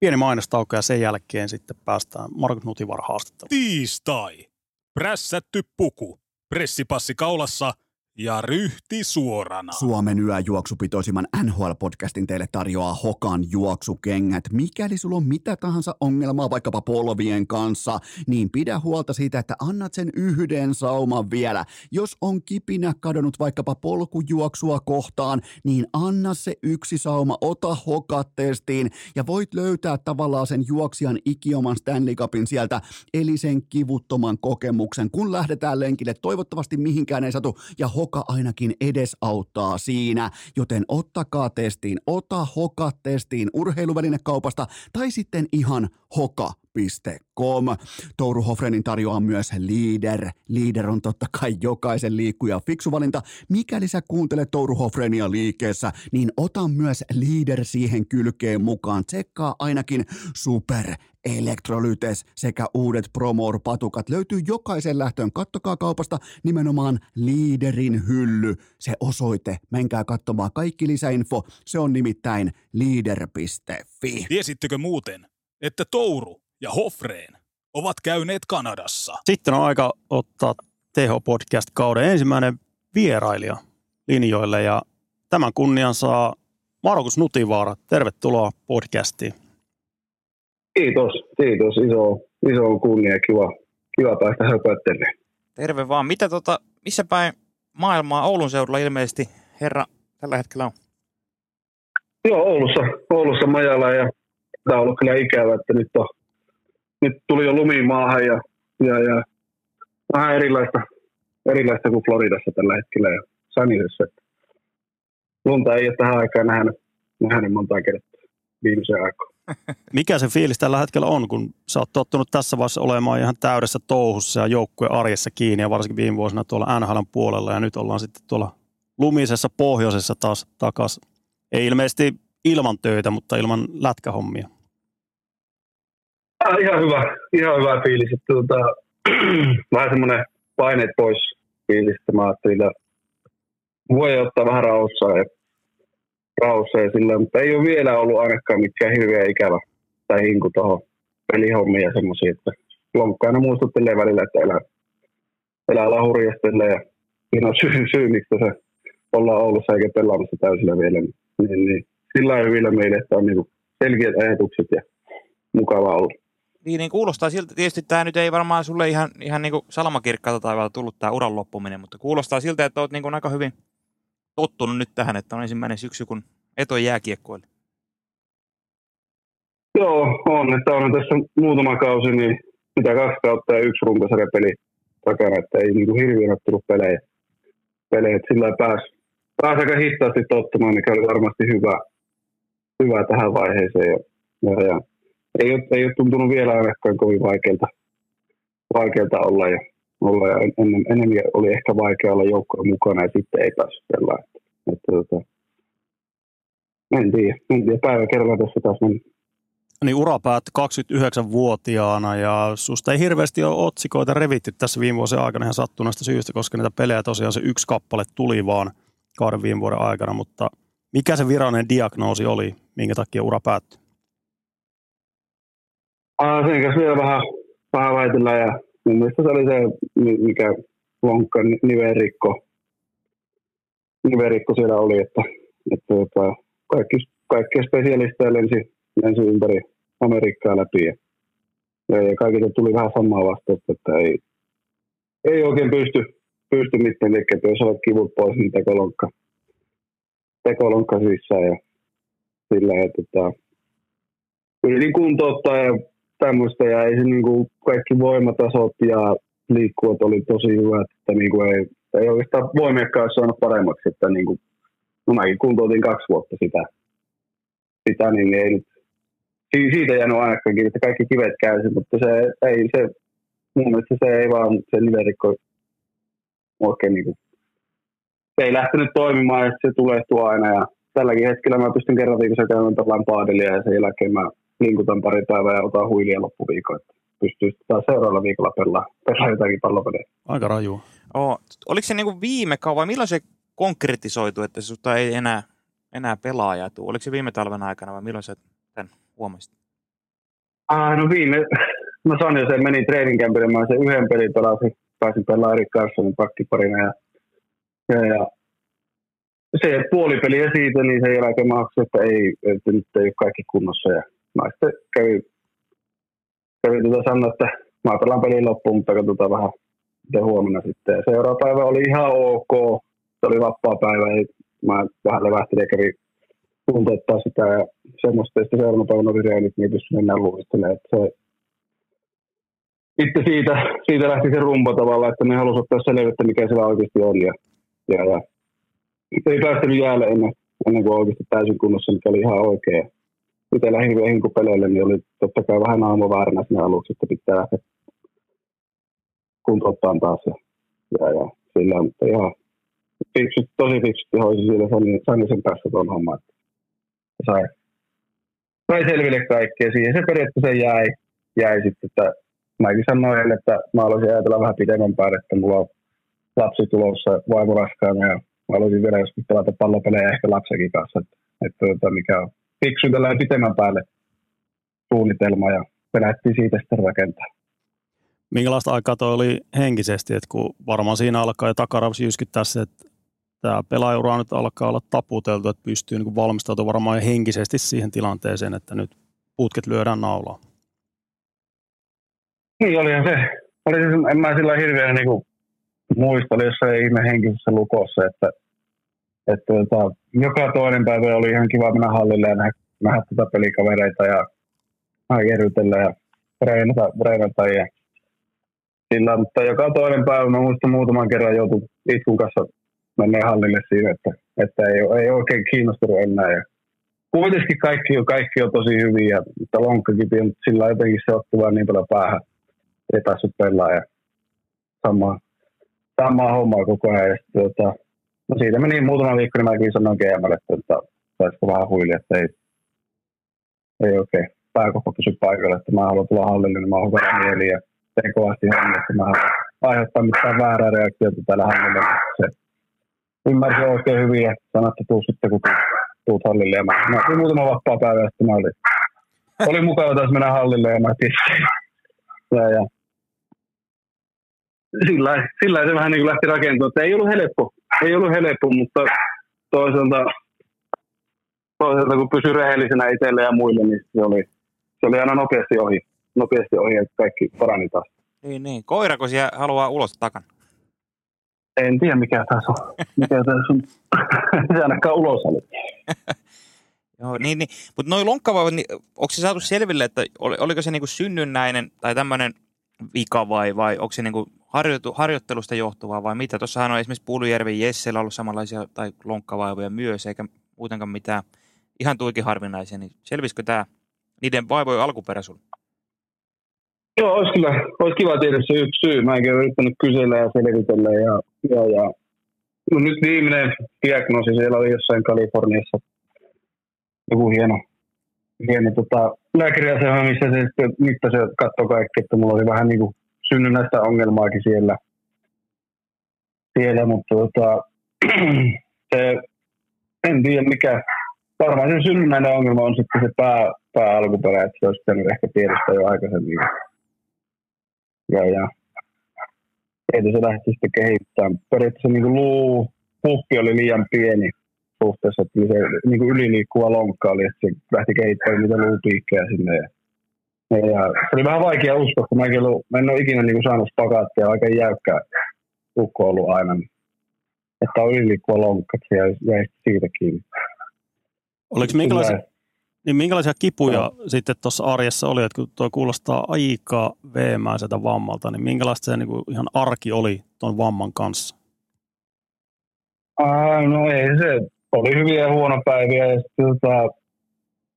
Pieni mainostauko ja sen jälkeen sitten päästään Markus Nutivar haastatteluun. Tiistai. Prässätty puku. Pressipassi kaulassa ja ryhti suorana. Suomen yöjuoksupitoisimman NHL-podcastin teille tarjoaa Hokan juoksukengät. Mikäli sulla on mitä tahansa ongelmaa vaikkapa polvien kanssa, niin pidä huolta siitä, että annat sen yhden sauman vielä. Jos on kipinä kadonnut vaikkapa polkujuoksua kohtaan, niin anna se yksi sauma, ota Hokat testiin ja voit löytää tavallaan sen juoksijan ikioman Stanley Cupin sieltä, eli sen kivuttoman kokemuksen, kun lähdetään lenkille. Toivottavasti mihinkään ei satu ja Hoka ainakin edesauttaa siinä, joten ottakaa testiin, ota Hoka testiin urheiluvälinekaupasta tai sitten ihan hoka.com. Touru Hofrenin tarjoaa myös Leader. Leader on totta kai jokaisen liikkuja fiksu valinta. Mikäli sä kuuntelet Touru Hofrenia liikkeessä, niin ota myös Leader siihen kylkeen mukaan. Tsekkaa ainakin Super Electrolytes sekä uudet Promor-patukat löytyy jokaisen lähtöön. Kattokaa kaupasta nimenomaan Leaderin hylly. Se osoite, menkää katsomaan kaikki lisäinfo. Se on nimittäin leader.fi. Tiesittekö muuten, että Touru ja Hofreen ovat käyneet Kanadassa? Sitten on aika ottaa TH-podcast kauden ensimmäinen vierailija linjoille ja tämän kunnian saa Markus Nutivaara. Tervetuloa podcastiin. Kiitos, kiitos. Iso, iso kunnia. Kiva, kiva päästä höpöttelemään. Terve vaan. Mitä tota, missä päin maailmaa Oulun seudulla ilmeisesti herra tällä hetkellä on? Joo, Oulussa, Oulussa majalla ja tämä on ollut kyllä ikävä, että nyt, on, nyt tuli jo lumi maahan ja, ja, ja vähän erilaista, erilaista kuin Floridassa tällä hetkellä ja Sanisessa. Lunta ei ole tähän aikaan nähnyt, nähnyt monta kertaa viimeisen aikaa. Mikä se fiilis tällä hetkellä on, kun sä oot tottunut tässä vaiheessa olemaan ihan täydessä touhussa ja joukkueen arjessa kiinni ja varsinkin viime vuosina tuolla NHLn puolella ja nyt ollaan sitten tuolla lumisessa pohjoisessa taas takas. Ei ilmeisesti ilman töitä, mutta ilman lätkähommia. Ihan hyvä, ihan hyvä fiilis. Että, tuota, vähän semmoinen paineet pois fiilistä. Mä ajattelin, että voi ottaa vähän rauhassa ja rauhassa ja sillä, mutta ei ole vielä ollut ainakaan mikään hirveä ikävä tai hinku tuohon pelihommia ja semmoisia, että lonkka aina muistuttelee välillä, että elää, elää hurjastelle ja siinä on syy, syy miksi se ollaan Oulussa eikä pelaamassa täysillä vielä, niin, niin, sillä lailla hyvillä meille, että on niin selkeät ajatukset ja mukava olla. Niin, niin kuulostaa siltä, tietysti tämä nyt ei varmaan sulle ihan, ihan niin salamakirkkaalta taivaalta tullut tämä uran loppuminen, mutta kuulostaa siltä, että olet niin aika hyvin tottunut nyt tähän, että on ensimmäinen syksy, kun et ole jääkiekkoille. Joo, on, että on tässä muutama kausi, niin mitä kaksi kautta ja yksi runkosarjapeli takana, että ei niin kuin hirveän tullut pelejä. pelejä. Sillä pääsi pääs aika hitaasti tottumaan, mikä oli varmasti hyvä, hyvä tähän vaiheeseen. Ja, ja, ja ei, ole, ei ole tuntunut vielä ainakaan kovin vaikealta, vaikealta olla. Ja, olla ja ennen, enemmän oli ehkä vaikea olla joukkoon mukana ja sitten ei päässyt pelaamaan. Että, että, että, en tiedä, en tiedä. Päivä kerralla tässä taas meni niin ura päättyi 29-vuotiaana ja susta ei hirveästi ole otsikoita revitty tässä viime vuosien aikana ihan sattuneesta syystä, koska niitä pelejä tosiaan se yksi kappale tuli vaan kahden viime vuoden aikana, mutta mikä se virallinen diagnoosi oli, minkä takia ura päättyi? Ah, sen kanssa vielä vähän, vähän väitellään ja mun mielestä se oli se, mikä lonkka niverikko, niverikko siellä oli, että, että, että kaikki, kaikki spesialisteja lensi lensi ympäri Amerikkaa läpi. Ja, ja kaikilta tuli vähän samaa vastausta, että ei, ei oikein pysty, pysty mitään tekemään, jos olet kivut pois, niin tekolonkka, tekolonkka sisään ja sillä, että tota, yritin kuntouttaa ja tämmöistä ja ei se niin kuin kaikki voimatasot ja liikkuvat oli tosi hyvät, että niin kuin ei, ei oikeastaan voimiakkaan olisi saanut paremmaksi, että niin kuin, no mäkin kuntoutin kaksi vuotta sitä, sitä niin ei nyt siitä jäänyt ainakaan että kaikki kivet käy, mutta se ei se, mun mielestä se ei vaan, se nivelrikko oikein niin kuin, se ei lähtenyt toimimaan ja se tulee aina ja tälläkin hetkellä mä pystyn kerran viikossa käymään pelaan paadelia ja sen jälkeen mä linkutan pari päivää ja otan huilia loppuviikon, että pystyy taas seuraavalla viikolla pelaamaan pelaa jotakin pallopelejä. Aika raju. Oh, oliko se niin kuin viime kauan, milloin se konkretisoitu, että sinusta ei enää, enää pelaaja tule? Oliko se viime talven aikana vai milloin se tämän huomasit? Ah, no viime, no sanoin jo, se meni treeninkämpille, mä sen yhden pelin pelasin, pääsin pelaamaan Erik Carsonin pakkiparina ja, ja, ja se puolipeli ja siitä, niin sen jälkeen mä haksin, että ei, että nyt ei ole kaikki kunnossa. Ja mä sitten kävin, kävin tuota sanoa, että mä pelaan pelin loppuun, mutta katsotaan vähän miten huomenna sitten. Ja seuraava päivä oli ihan ok. Se oli vapaa päivä, ei, mä vähän levähtelin ja kävin tunteuttaa sitä ja semmoista, että seuraavana päivänä oli reenit, niin pystyi mennä luistelemaan. Että se, sitten siitä, siitä lähti se rumpa tavalla, että ne halusivat ottaa selvyyttä, mikä siellä oikeasti on. Ja, ja, ja ei päästänyt jäälle ennen, ennen kuin oikeasti täysin kunnossa, mikä oli ihan oikein. Itse lähdin peleille, niin oli totta kai vähän aamu vääränä sinne aluksi, että pitää kuntouttaa taas. Ja, ja, ja sillä, mutta ihan fiksut, tosi fiksusti hoisi sillä Sannisen päässä tuon homman sai, sai selville kaikkea. Siihen se periaatteessa jäi, jäi sitten, että mäkin sanoin, että mä haluaisin ajatella vähän pidemmän päälle, että mulla on lapsi tulossa vaimo raskaana ja mä haluaisin vielä joskus pelata pallopelejä ehkä lapsenkin kanssa, että, että, että mikä on fiksu tällä pitemmän päälle suunnitelma ja pelättiin siitä sitten rakentaa. Minkälaista aikaa toi oli henkisesti, että kun varmaan siinä alkaa jo takaravsi jyskyttää se, että tämä pelaajaura nyt alkaa olla taputeltu, että pystyy niin valmistautumaan varmaan henkisesti siihen tilanteeseen, että nyt putket lyödään naulaa. Niin, olihan se. Oli se en mä sillä hirveän niin kuin, muista, oli jossain ihme henkisessä lukossa, että, että että joka toinen päivä oli ihan kiva mennä hallille ja nähdä, nähdä tätä pelikavereita ja kerrytellä ja treenata, treenata ja sillä, mutta joka toinen päivä, mä muistan muutaman kerran joutu itkun kanssa menee hallille siinä, että, että ei, ei oikein kiinnostunut enää. Ja kuitenkin kaikki on, kaikki on tosi hyviä, mutta lonkkakin mutta sillä jotenkin se otti vaan niin paljon päähän. Ei päässyt pelaa ja samaa, samaa hommaa koko ajan. Ja sitten, tota, no siitä meni muutama viikko, niin mäkin sanoin GMlle, että, että saisiko vähän huili, että ei, ei oikein pääkoppa pysy paikalla, että mä haluan tulla hallille, niin mä oon hyvä mieli ja teen kovasti hallille, että mä aiheuttaa mitään väärää reaktiota täällä hallille. Se ymmärsin oikein hyvin ja sanoin, että tuu sitten, kun tuut hallille. Ja mä, mä olin muutama vapaa päivä sitten mä olin, oli mukava taas mennä hallille ja mä tissin. Ja, ja. Sillä, sillä se vähän niin kuin lähti rakentumaan, että ei ollut helppo. Ei ollut helppo, mutta toisaalta toisaalta kun pysyi rehellisenä itselle ja muille, niin se oli, se oli aina nopeasti ohi. Nopeasti ohi, että kaikki parani taas. Niin, niin. Koirako siellä haluaa ulos takana? En tiedä mikä tässä on. Mikä tässä on. se ainakaan ulos oli. Joo, niin, niin. mutta noin lonkkavaivat, niin onko se saatu selville, että oli, oliko se niinku synnynnäinen tai tämmöinen vika vai, vai onko se niinku harjoitu, harjoittelusta johtuvaa vai mitä? Tuossahan on esimerkiksi Puulujärven Jessellä ollut samanlaisia tai lonkkavaivoja myös, eikä muutenkaan mitään ihan tuikin harvinaisia, niin selvisikö tämä niiden vaivojen alkuperä sun? Joo, olisi kyllä, olisi kiva tietää se yksi syy. Mä enkin yrittänyt kysellä ja selvitellä ja, ja, ja no nyt viimeinen diagnoosi siellä oli jossain Kaliforniassa joku hieno, hieno tota, lääkäriasema, missä se sitten mittasi ja katsoi kaikki, että mulla oli vähän niin kuin synnynnäistä ongelmaakin siellä. siellä mutta tota, se, en tiedä mikä, varmaan se synnynnäinen ongelma on sitten se pää, pää alkuperä, että se olisi pitänyt ehkä tiedostaa jo aikaisemmin. Ja, ja siitä se lähti sitten kehittämään. Periaatteessa niin luu, puhki oli liian pieni suhteessa, että se niin kuin yliliikkuva lonkka oli, että se lähti kehittämään niitä luupiikkejä sinne. Ja, ja, se oli vähän vaikea uskoa, kun mäkin ollut, mä en ole ikinä niin kuin saanut spagaattia, aika jäykkää ukko ollut aina. Että on yliliikkuva lonkka, että se jäi, jäi siitä kiinni. Oliko minkälaisia, niin minkälaisia kipuja no. sitten tuossa arjessa oli, että kun tuo kuulostaa aika veemäiseltä vammalta, niin minkälaista se niin kuin ihan arki oli tuon vamman kanssa? Ah, no ei se, oli hyviä ja huonopäiviä ja sitten, tota,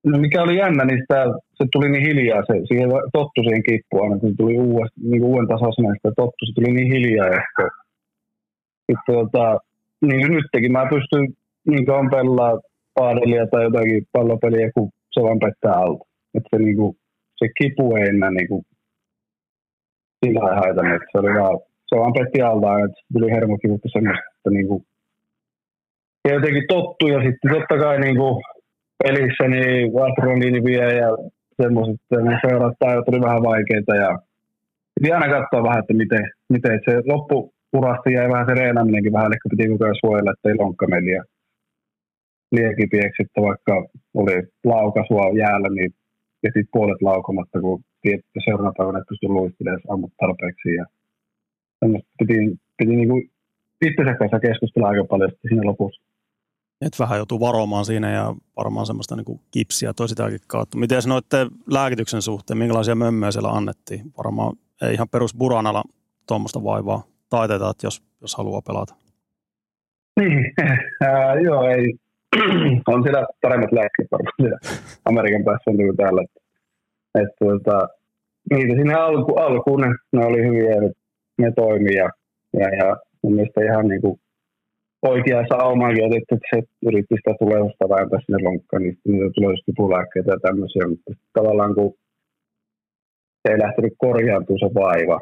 no mikä oli jännä, niin sitä, se tuli niin hiljaa, se, siihen tottu siihen kippuun aina, kun se tuli uudesta, niin uuden tasoisena, sitä tottu, se tuli niin hiljaa ja sitten, tota, niin nytkin mä pystyn niin kauan pelaa paadelia tai jotakin pallopeliä, kun se vaan pettää alta. Että se, niinku, se kipu ei enää niinku, sillä ei haitannut. Että se, oli vaan, se vaan petti alta että tuli hermokivutta semmoista, että niinku, ja jotenkin tottu ja sitten totta kai niinku, pelissä niin adrenaliini vie ja semmoiset ne seuraat päivät oli vähän vaikeita ja piti aina katsoa vähän, että miten, miten se loppurasti jäi vähän se reenaminenkin vähän, eli piti koko ajan suojella, ettei lonkka meni liekipieksi, että vaikka oli laukasua jäällä, niin jätit puolet laukamatta, kun tiedät, että seuraavana päivänä et pysty luistelemaan, ammut tarpeeksi. Ja piti, piti niin kuin itsensä kanssa keskustella aika paljon siinä lopussa. Et vähän joutuu varomaan siinä ja varmaan semmoista niin kipsiä toi sitäkin kautta. Miten sanoitte lääkityksen suhteen, minkälaisia mömmöjä siellä annettiin? Varmaan ei ihan perus buranalla tuommoista vaivaa taitetaan, jos, jos haluaa pelata. Niin, äh, joo, ei, on siellä paremmat lääkkeet varmaan siellä Amerikan päässä on kuin täällä. Että, että, tuota, niitä sinne alku, alkuun ne, ne oli hyviä, ne toimii ja, ja, ja mun mielestä ihan niin kuin oikea saumaankin otettu, että se yritti sitä tulevusta vääntää sinne lonkkaan, niin sitten niitä tulee just kipulääkkeitä ja tämmöisiä, mutta tavallaan kun se ei lähtenyt korjaantua se vaiva,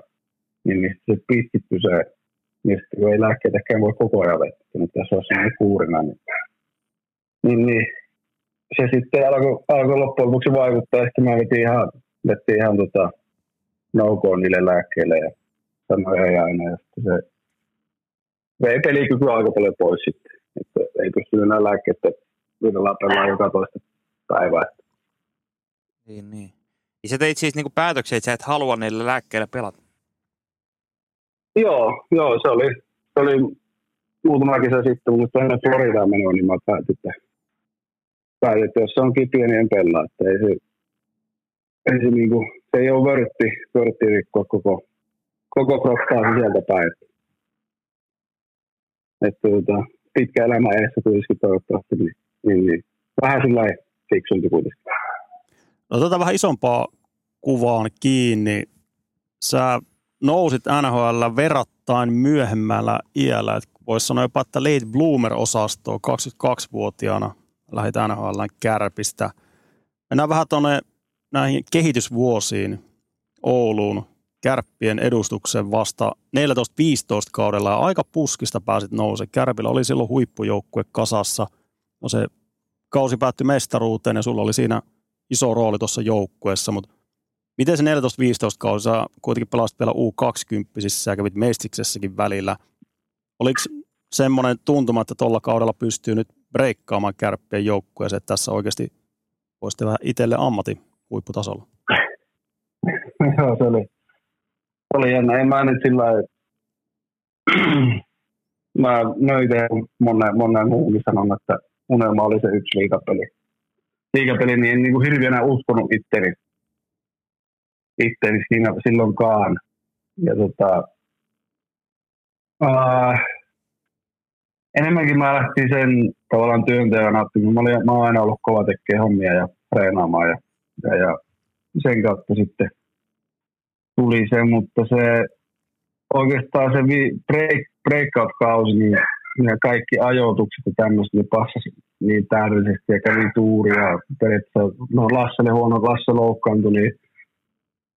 niin, niin se pitkittyi se, niin sitten ei lääkkeitäkään voi koko ajan vettä, niin tässä on sellainen kuurina, niin niin, niin se sitten alkoi, alkoi loppujen lopuksi vaikuttaa, että mä vetin ihan, vetin ihan tota, noukoon niille lääkkeille ja sanoin ei aina. Ja sitten se vei pelikyky aika paljon pois sitten. Että ei pystynyt enää lääkkeitä yhdellä pelaa joka toista päivää. Niin, niin. Ja sä teit siis niinku päätöksen, että sä et halua niillä lääkkeillä pelata? Joo, joo se oli, se oli muutama kesä sitten, mutta ennen Floridaan menoa, niin mä päätin, että päätin, että jos se on kipiä, niin en pelaa. Että ei se, ei se, niinku, se ei ole vörtti, vörtti rikkoa koko, koko kroppaa sieltä päin. Että tuota, pitkä elämä edessä tulisikin toivottavasti, niin, niin, niin vähän sillä fiksumpi kuitenkin. No tota vähän isompaa kuvaan kiinni. Sä nousit NHL verrattain myöhemmällä iällä. Voisi sanoa jopa, että late bloomer-osastoa 22-vuotiaana lähit NHL kärpistä. Mennään vähän tuonne näihin kehitysvuosiin Ouluun kärppien edustuksen vasta 14-15 kaudella ja aika puskista pääsit nouse. Kärpillä oli silloin huippujoukkue kasassa. No se kausi päättyi mestaruuteen ja sulla oli siinä iso rooli tuossa joukkueessa, mutta miten se 14-15 kausi, sä kuitenkin pelasit vielä U20 ja kävit Mestiksessäkin välillä. Oliko semmoinen tuntuma, että tuolla kaudella pystyy nyt breikkaamaan kärppien joukkueeseen, että tässä oikeasti voisi tehdä itselle ammati huipputasolla. Joo, se oli, oli jännä. En mä nyt sillä mä, mä itse monen, monen muuhunkin sanon, että unelma oli se yksi liikapeli. Liikapeli, niin en niin kuin hirveänä uskonut itteni, itteni siinä, silloinkaan. Ja tota, äh, enemmänkin mä lähtin sen tavallaan työnteon nauttimaan. Mä, olin, mä oon aina ollut kova tekemään hommia ja treenaamaan ja, ja, ja sen kautta sitten tuli se, mutta se oikeastaan se break, breakout-kausi, niin ja kaikki ajoitukset ja tämmöiset, niin passasi niin täydellisesti ja kävi tuuria. Periaatteessa, no Lasse oli huono, Lasse loukkaantui, niin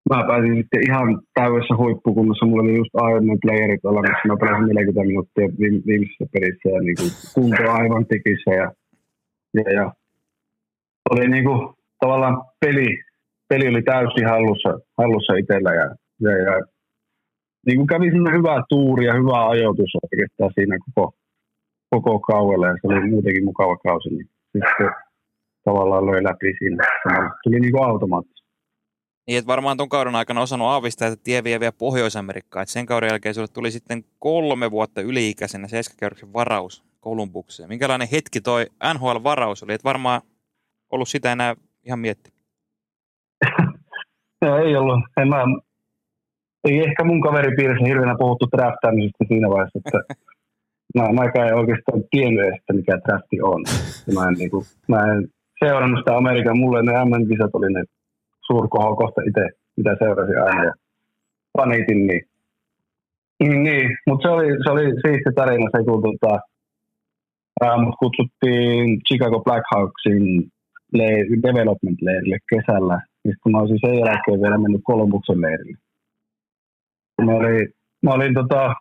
mä pääsin sitten ihan täydessä huippukunnossa. Mulla oli just Ironman playerit olla, missä mä pelasin 40 minuuttia viimeisessä pelissä ja niin kuin kunto aivan tikissä. Ja, ja, ja oli niin kuin, tavallaan peli, peli oli täysin hallussa, hallussa itsellä ja, ja, ja niin kuin kävi sinne hyvää tuuri ja hyvä ajoitus oikeastaan siinä koko, koko kaudella ja se oli muutenkin mukava kausi, niin sitten tavallaan löi läpi siinä. Tuli niin kuin automaattisesti. Niin, että varmaan tuon kauden aikana osannut aavistaa, että tie vie vielä Pohjois-Amerikkaan. Että sen kauden jälkeen sulle tuli sitten kolme vuotta yli-ikäisenä seiskakerroksen varaus Kolumbukseen. Minkälainen hetki toi NHL-varaus oli? Että varmaan ollut sitä enää ihan mietti. no, ei ollut. En mä, ei ehkä mun kaveripiirissä hirveänä puhuttu draftaamisesta siinä vaiheessa, että mä, mä en oikeastaan tiennyt että mikä drafti on. Mä en, niin kuin, mä en seurannut sitä Amerikan, mulle ne MM-kisat oli ne suurkohokohta itse, mitä seurasin aina ja panitin, niin niin, niin. mutta se oli, se oli siisti tarina se, kun tota, mut kutsuttiin Chicago Blackhawksin le- development-leirille kesällä, mistä mä olisin sen jälkeen vielä mennyt Kolumbuksen leirille mä olin, mä olin tota,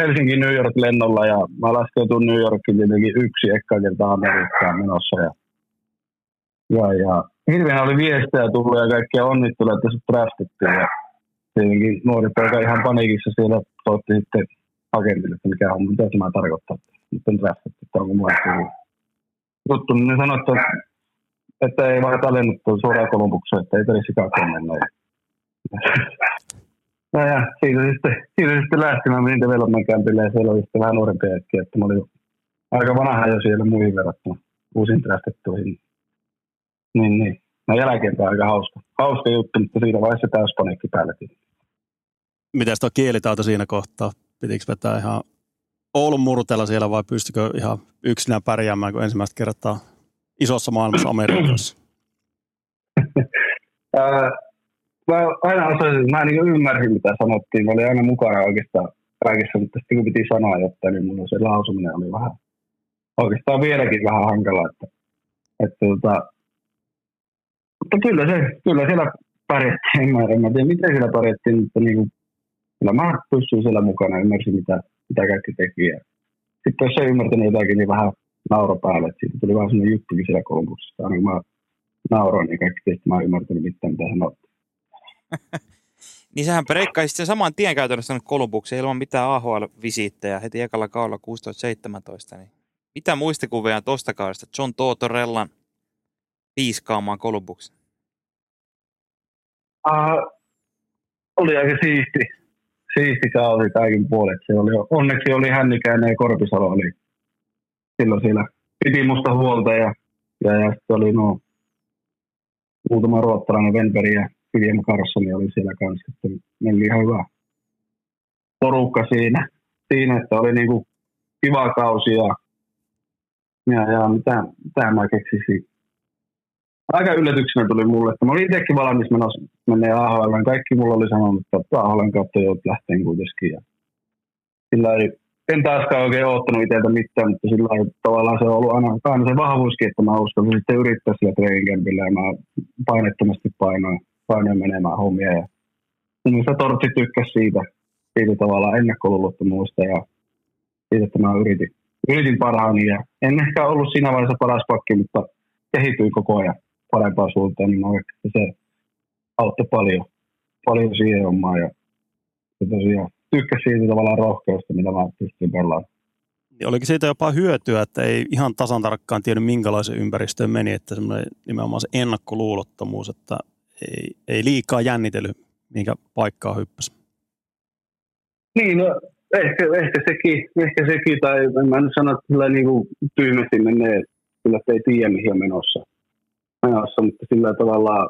Helsingin New York lennolla ja mä laskeutuin New Yorkin tietenkin yksi ekka kertaa Amerikkaan menossa. Ja, ja, ja hirveän oli viestejä tullut ja kaikkia onnitteluja, että se draftittiin. Ja tietenkin nuori poika ihan paniikissa siellä soitti sitten agentille, että mikä on, mitä tämä tarkoittaa. Nyt on draftittu, että onko mulla juttu. Niin sanoi, että, että ei vaan tallennuttu suoraan Kolumbukseen, että ei tarvitse kakkoon mennä. No ja siitä sitten, siitä sitten lähti. Mä menin development campille ja siellä oli sitten vähän nuorempi hetki, että mä olin aika vanha jo siellä muihin verrattuna uusiin draftettuihin. Niin, niin. No jälkeenpäin aika hauska. Hauska juttu, mutta siinä vaiheessa täys panikki päälläkin. Mitäs tuo kielitaito siinä kohtaa? Pitikö vetää ihan Oulun murtella siellä vai pystykö ihan yksinään pärjäämään, kun ensimmäistä kertaa isossa maailmassa Amerikassa? mä aina osasin, mä niin ymmärsin mitä sanottiin, mä olin aina mukana oikeastaan kaikessa, mutta sitten kun piti sanoa jotain, niin mulla se lausuminen oli vähän, oikeastaan vieläkin vähän hankala, että, että tota, mutta kyllä, se, kyllä siellä pärjättiin, en mä, en mä tiedä miten siellä pärjättiin, mutta niin kuin, kyllä mä pystyin siellä mukana, ymmärsin mitä, mitä kaikki teki. Sitten jos ei ymmärtänyt jotakin, niin vähän nauro päälle, siitä tuli vähän sellainen juttukin siellä koulutuksessa. Aina kun mä nauroin, niin kaikki tietysti mä en ymmärtänyt mitään, mitä sanottiin. niin sähän breikkaisit sen saman tien käytännössä nyt Kolumbukseen ilman mitään AHL-visiittejä heti ekalla kaudella 16-17. Niin mitä muistikuvia on tuosta kaudesta John Totorellan piiskaamaan Kolumbuksen? Uh, oli aika siisti, siisti kausi kaikin puolet. Se oli, onneksi oli hännikäinen ja Korpisalo oli silloin siellä. Piti musta huolta ja, ja, ja sitten oli no, muutama ruottalainen Venperi ja William Carson oli siellä kanssa, että meillä ihan hyvä porukka siinä, siinä että oli niinku kiva kausi ja, ja, ja mitä, mitä mä keksisin. Aika yllätyksenä tuli mulle, että mä olin itsekin valmis menossa mennä AHL. Kaikki mulla oli sanonut, että AHL kautta joudut lähteen kuitenkin. Ja sillä ei, en taaskaan oikein oottanut itseltä mitään, mutta sillä tavallaan se on ollut aina, aina se vahvuuskin, että mä uskallan sitten yrittää sillä treeninkämpillä ja mä painettomasti painoin painoin menemään hommia. Ja mielestä Tortsi tykkäsi siitä, siitä tavallaan ennakkoluulottomuudesta ja siitä, että mä yritin, yritin parhaani. Ja en ehkä ollut siinä vaiheessa paras pakki, mutta kehittyi koko ajan parempaan suuntaan, niin että se auttoi paljon, paljon siihen hommaan. Ja, ja tosiaan tykkäsi siitä tavallaan rohkeusta, mitä mä pystyn pelaamaan. Niin oliko siitä jopa hyötyä, että ei ihan tasan tarkkaan tiedä minkälaisen ympäristöön meni, että semmoinen nimenomaan se ennakkoluulottomuus, että ei, ei liikaa jännitellyt, minkä paikkaa hyppäsi. Niin, no ehkä, ehkä, sekin, ehkä sekin, tai en mä nyt sano, että sillä niin kuin tyhmästi menee, kyllä ei tiedä mihin on menossa, menossa mutta sillä tavalla,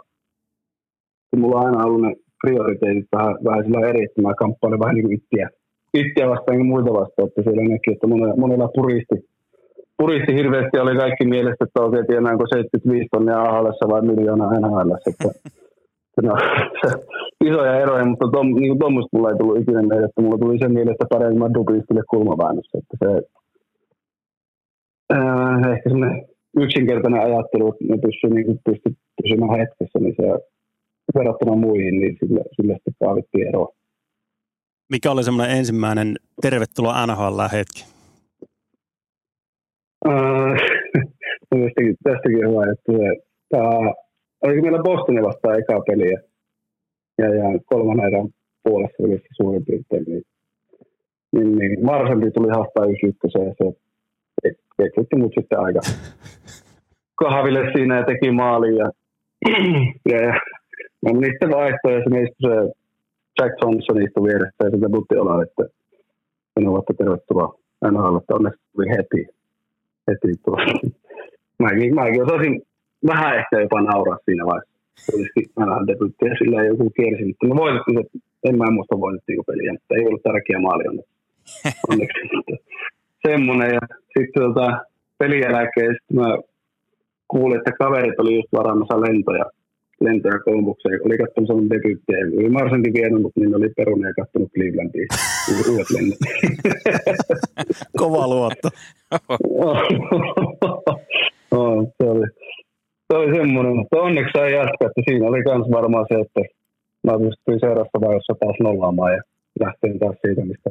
kun mulla on aina ollut ne prioriteetit vähän, vähän sillä eri, että mä kamppailen vähän niin kuin itseä, itseä vastaan ja muita vastaan, että siellä näkyy, että monella, monella puristi, puristi hirveästi oli kaikki mielestä, että oikein tienaanko 75 tonnia ahl vai miljoona NHL. Että, no, isoja eroja, mutta tom, niin tuommoista mulla ei tullut ikinä meille, että mulla tuli sen mielestä paremmin dublistille kulmaväännössä, että se, äh, ehkä semmoinen yksinkertainen ajattelu, että ne pystyy niin pysymään hetkessä, niin se verrattuna muihin, niin sillä, sillä sitten kaavittiin eroa. Mikä oli semmoinen ensimmäinen tervetuloa NHL-hetki? Uh, tästäkin, tästäkin hyvä, että se, tämä, oliko meillä Bostonin vastaan eka peliä ja, ja kolmannen erän puolessa välissä suurin piirtein, niin, niin, niin Marsanti tuli haastaa yksi ykkösen ja se ketjutti mut sitten aika kahville siinä ja teki maalin ja, ja, ja mä menin sitten vaihtoon ja se se Jack Johnson istui vieressä ja sitten Butti Ola, että sinun olette tervetuloa NHL, että onneksi tuli heti. heti tuossa. Mäkin, mäkin osasin vähän ehkä jopa nauraa siinä vaiheessa. Debutti ja sillä ei joku kiersi, mutta me voitettiin, että en mä muista voitettiin peliä, mutta ei ollut tärkeä maali onneksi. onneksi. Semmoinen ja sitten tota, pelin jälkeen sitten mä kuulin, että kaverit oli just varaamassa lentoja lentoja Kolumbukseen. Oli katsonut sellainen debyytti. Oli Marsankin vienyt, mutta niin oli perunut ja katsonut Clevelandiin. Uudet lennot. Kova luotto. oh, se oli, se oli semmoinen, mutta onneksi sai jatkaa, että siinä oli myös varmaan se, että mä pystyin seuraavassa vaiheessa taas nollaamaan ja lähtin taas siitä, mistä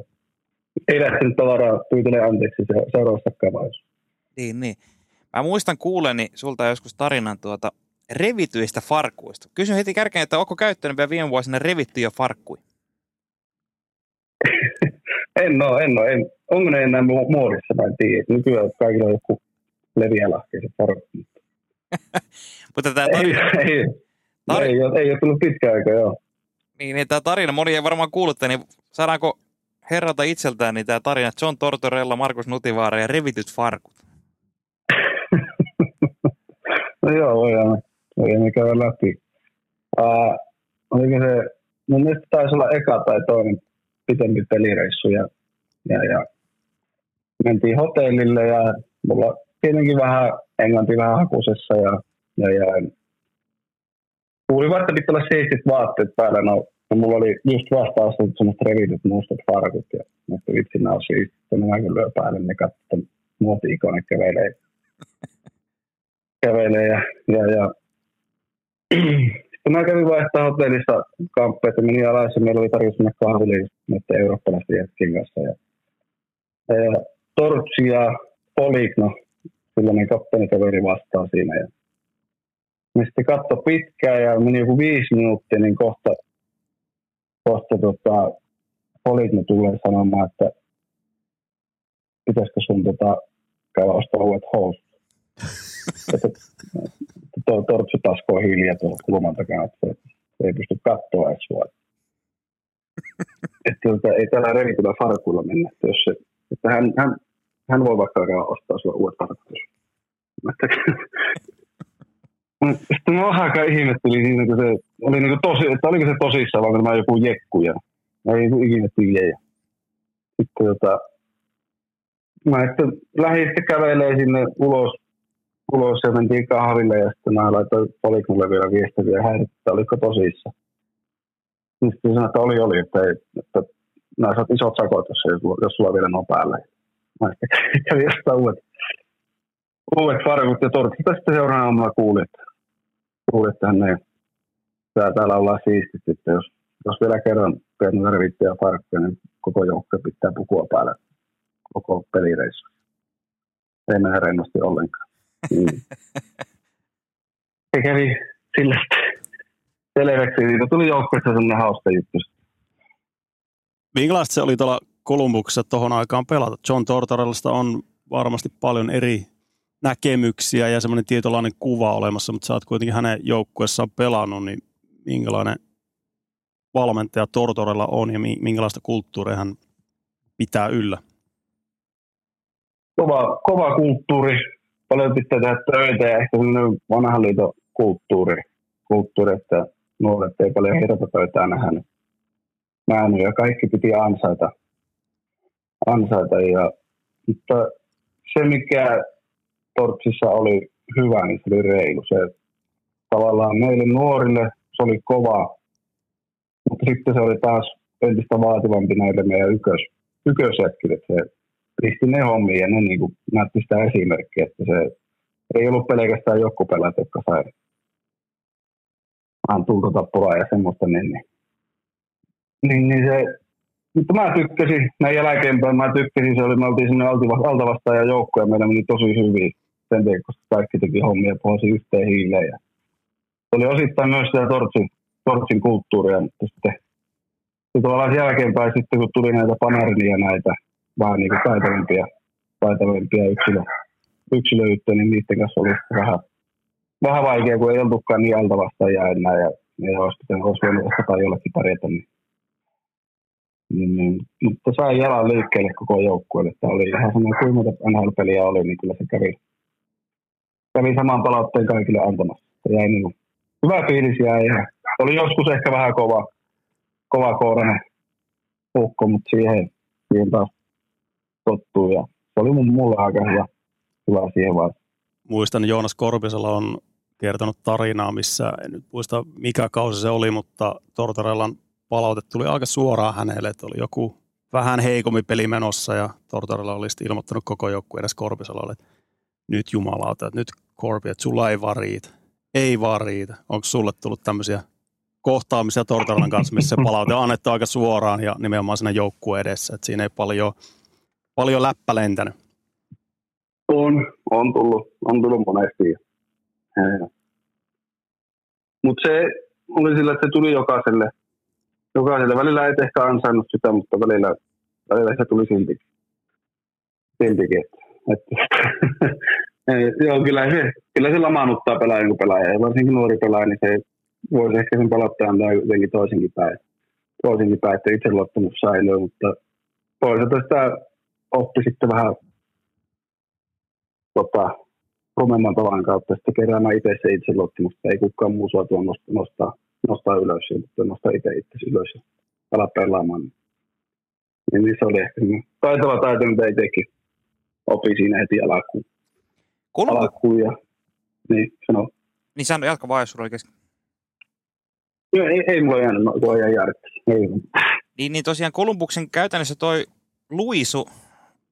ei lähtenyt tavaraa pyytelee anteeksi se seuraavassa vaiheessa. Niin, niin. Mä muistan kuuleni sulta joskus tarinan tuota revityistä farkuista. Kysyn heti kärkeen, että onko käyttänyt vielä viime vuosina revittyjä farkkuja? en ole, en ole. En. Onko ne enää muodissa, mä en tiedä. Nykyään kaikilla on joku leviälahkeiset farkut. Mutta tämä tarina... ei, ei, tarina... ei, ole, ei ole tullut pitkä aika, joo. Niin, niin tämä tarina, moni ei varmaan kuullut, niin saadaanko herralta itseltään niin tämä tarina John Tortorella, Markus Nutivaara ja revityt farkut? no joo, voidaan ei käydä läpi. Oliko se, mun mielestä taisi olla eka tai toinen pitempi pelireissu ja, ja, ja mentiin hotellille ja mulla tietenkin vähän englanti vähän hakusessa ja, ja, ja kuulin vaikka pitää olla siistit vaatteet päällä. No, no mulla oli just vasta astunut semmoista revityt mustat farkut ja että vitsi nämä on siistit. Mä kyllä lyö päälle, ne katsoo, että muoti-ikone kävelee, kävelee ja, ja, ja sitten mä kävin vaihtaa hotellissa kamppeita, menin alas ja meillä oli tarjossa mennä kahville näiden eurooppalaisten jätkien kanssa. Ja, ja Tortsi ja Poligno, sellainen kapteenikaveri vastaa siinä. Ja me sitten katso pitkään ja meni joku viisi minuuttia, niin kohta, kohta tota, Poligno tulee sanomaan, että pitäisikö sun tota, käydä ostaa uudet housut. tuo tortsu taskoo hiljaa tuolla kulman takana, että se, ei pysty katsoa edes sua. että tota, ei tällä revitillä farkuilla mennä. Että jos se, että hän, hän, hän voi vaikka ostaa sulle uudet farkut. Sitten mä vähän aikaa ihmettelin siinä, että se oli niinku tosi, että oliko se tosissaan, vai tämä joku jekku ja ei ikinä tiedä. Sitten tota, mä sitten lähdin sitten kävelee sinne ulos ulos ja mentiin kahville ja sitten mä laitoin Poliknulle vielä viestiä ja häirit, että oliko tosissa. Niin sitten sanoin, että oli, oli, että, ei, että nämä saat isot sakot, jos, jos sulla vielä on päällä. Mä sitten kävin jostain uudet, uudet farkut ja tortit. Sitten seuraavana aamuna kuulin, että, kuulin, että ei, tää, täällä ollaan siistit, että jos, jos vielä kerran teet tarvittuja farkkuja, niin koko joukko pitää pukua päällä koko pelireissu. Ei mene rennosti ollenkaan. Mm. Se kävi sillä selväksi. Siitä tuli joukkueessa sellainen hauska juttu. Minkälaista se oli tuolla Kolumbuksessa tuohon aikaan pelata. John Tortorellasta on varmasti paljon eri näkemyksiä ja semmoinen tietynlainen kuva olemassa, mutta sä oot kuitenkin hänen joukkuessaan pelannut, niin minkälainen valmentaja Tortorella on ja minkälaista kulttuuria hän pitää yllä? Kova, kova kulttuuri, paljon tehdä töitä ja ehkä sellainen vanhan liiton kulttuuri, kulttuuri, että nuoret ei paljon hirveä pöytää nähnyt. nähnyt ja kaikki piti ansaita. ansaita ja, mutta se, mikä Tortsissa oli hyvä, niin se oli reilu. Se, tavallaan meille nuorille se oli kova, mutta sitten se oli taas entistä vaativampi näille meidän ykkös, ykkösjätkille. Se pisti ne hommiin ja ne niin kuin näytti sitä esimerkkiä, että se ei ollut pelkästään jokkupelät, jotka sai vähän tultotappulaa ja semmoista, niin, niin, niin, niin se, mutta mä tykkäsin, näin jälkeenpäin mä tykkäsin, se oli, me oltiin sinne altavastaajan joukko ja meillä meni tosi hyvin sen takia, koska kaikki teki hommia pohjasi yhteen hiileen. Ja se oli osittain myös sitä Tortsin, Tortsin kulttuuria, mutta sitten ja tavallaan jälkeenpäin sitten, kun tuli näitä Panarinia näitä vähän niin kuin taitavimpia, taitavimpia yksilö, yksilöyttöjä, niin niiden kanssa oli vähän, vähän vaikea, kun ei oltukaan niin alta vastaajia enää ja, ja olisi pitänyt olisi voinut tai jollekin pärjätä. Niin, niin, niin, mutta sai jalan liikkeelle koko joukkueelle. Tämä oli ihan semmoinen kuinka NHL-peliä oli, niin kyllä se kävi, kävi saman palautteen kaikille antamassa. Se jäi niin hyvä fiilis jäi. Oli joskus ehkä vähän kova, kova kourainen ukko, mutta siihen, siihen taas tottuu. Ja se oli mulle aika hyvä, hyvä siihen vaiheessa. Muistan, Joonas Korpisella on kertonut tarinaa, missä en nyt muista mikä kausi se oli, mutta Tortorellan palaute tuli aika suoraan hänelle, että oli joku vähän heikompi peli menossa ja Tortorella oli ilmoittanut koko joukkueen edes Korpisalalle, että nyt jumalauta, että nyt Korpi, että sulla ei vaan riitä. Ei vaan riitä. Onko sulle tullut tämmöisiä kohtaamisia Tortorellan kanssa, missä se palaute on annettu aika suoraan ja nimenomaan siinä joukkueen edessä, että siinä ei paljon, paljon läppä lentänyt? On, on tullut, on tullut monesti. Mutta se oli sillä, että se tuli jokaiselle, jokaiselle. Välillä ei ehkä ansainnut sitä, mutta välillä, välillä se tuli siltikin. siltikin. Että, joo, kyllä se, kyllä se lamaannuttaa pelaajan kuin pelaaja. Ja varsinkin nuori pelaaja, niin se voisi ehkä sen palauttaa antaa jotenkin toisenkin päin. Toisenkin päin, että itseluottamus säilyy, mutta toisaalta sitä oppi sitten vähän tota, rumemman tavan kautta sitten keräämään itse se itseluottamusta. Ei kukaan muu saa tuon nostaa, nostaa, nostaa ylös, mutta nostaa itse itse ylös ja ala pelaamaan. Niin, niin se oli ehkä taitava taito, mitä itsekin opi siinä heti alkuun. Kolme... Alkuun ja niin, sano. Niin sano, jatka vaan, jos sulla oli kesken. Joo, ei, ei mulla jäänyt, kun ihan Ei. Niin, niin tosiaan Kolumbuksen käytännössä toi Luisu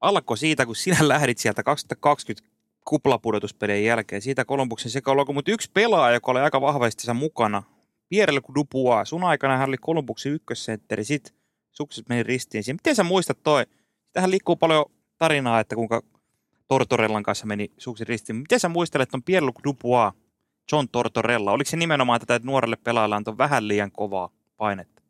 alkoi siitä, kun sinä lähdit sieltä 2020 kuplapudotuspelien jälkeen. Siitä Kolumbuksen sekä mutta yksi pelaaja, joka oli aika vahvasti mukana, Pierre Dubois. Sun aikana hän oli Kolumbuksen ykkössentteri, sit sukset meni ristiin. Miten sä muistat toi? Tähän liikkuu paljon tarinaa, että kuinka Tortorellan kanssa meni sukset ristiin. Miten sä muistelet ton Pierre Dubois, John Tortorella? Oliko se nimenomaan tätä, että nuorelle pelaajalle antoi vähän liian kovaa painetta?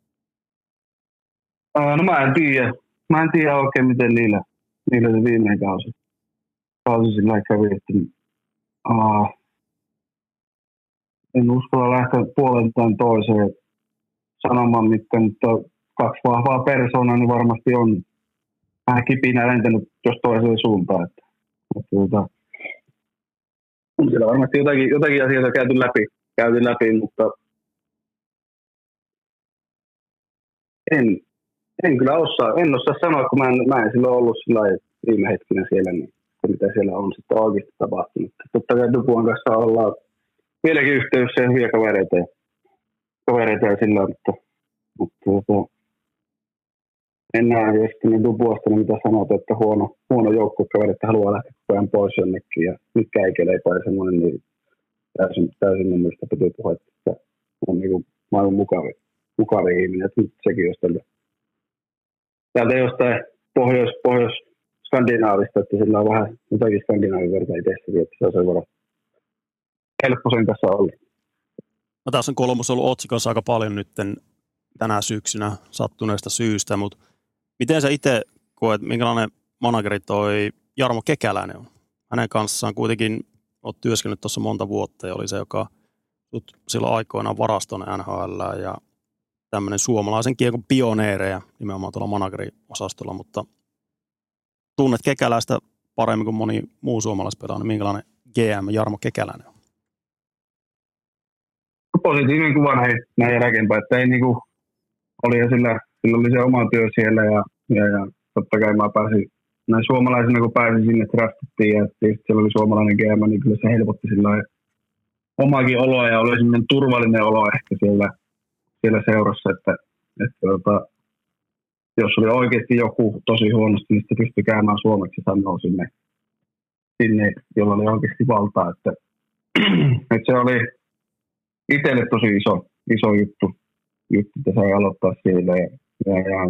no mä en tiedä. Mä en tiedä oikein, miten niillä, niillä se viimeinen kausi kausi sillä kävi, että uh, en uskalla lähteä puoleltaan toiseen sanomaan mitään, mutta kaksi vahvaa persoonaa niin varmasti on vähän kipinä lentänyt jos toiseen suuntaan. Että, että, että, on siellä varmasti jotakin, jotakin asioita käyty läpi, käyty läpi, mutta en, en kyllä osaa, en osaa sanoa, kun mä en, mä en silloin ollut sillä viime hetkinä siellä, niin mitä siellä on sitten oikeasti tapahtunut. Totta kai Dupuan kanssa ollaan vieläkin yhteydessä ja hyviä kavereita, ja, kavereita ja sillä, mutta, mutta mutta en näe sitten Dupuasta, niin mitä sanot, että huono, huono joukkokaveri, että haluaa lähteä koko ajan pois jonnekin ja nyt käikelee tai semmoinen, niin täysin, täysin mun mielestä pitää puhua, että on niin kuin maailman mukavi, mukavi ihminen, että nyt sekin olisi täältä, täältä jostain pohjois, pohjois skandinaavista, että sillä on vähän jotakin skandinaavin verta itsessäkin, että se on sen verran helppo sen kanssa olla. No tässä on kolmos ollut otsikossa aika paljon nyt tänä syksynä sattuneesta syystä, mutta miten sä itse koet, minkälainen manageri toi Jarmo Kekäläinen on? Hänen kanssaan kuitenkin olet työskennellyt tuossa monta vuotta ja oli se, joka silloin aikoinaan varaston NHL ja tämmöinen suomalaisen kiekon pioneereja nimenomaan tuolla manageriosastolla, mutta tunnet Kekäläistä paremmin kuin moni muu suomalaispelaaja, niin minkälainen GM Jarmo Kekäläinen on? Positiivinen kuva näin, näin jälkeenpäin, että ei niinku, oli ja sillä, sillä oli se oma työ siellä ja, ja, ja totta kai mä pääsin näin suomalaisena, kun pääsin sinne draftittiin ja tietysti siellä oli suomalainen GM, niin kyllä se helpotti sillä omakin oloa ja oli semmoinen turvallinen olo ehkä siellä, siellä seurassa, että, että että jos oli oikeasti joku tosi huonosti, niin sitten pystyi käymään suomeksi sanoa sinne, sinne, jolla oli oikeasti valtaa. Että, että se oli itselle tosi iso, iso juttu, juttu, että sai aloittaa siellä. Ja, ja, ja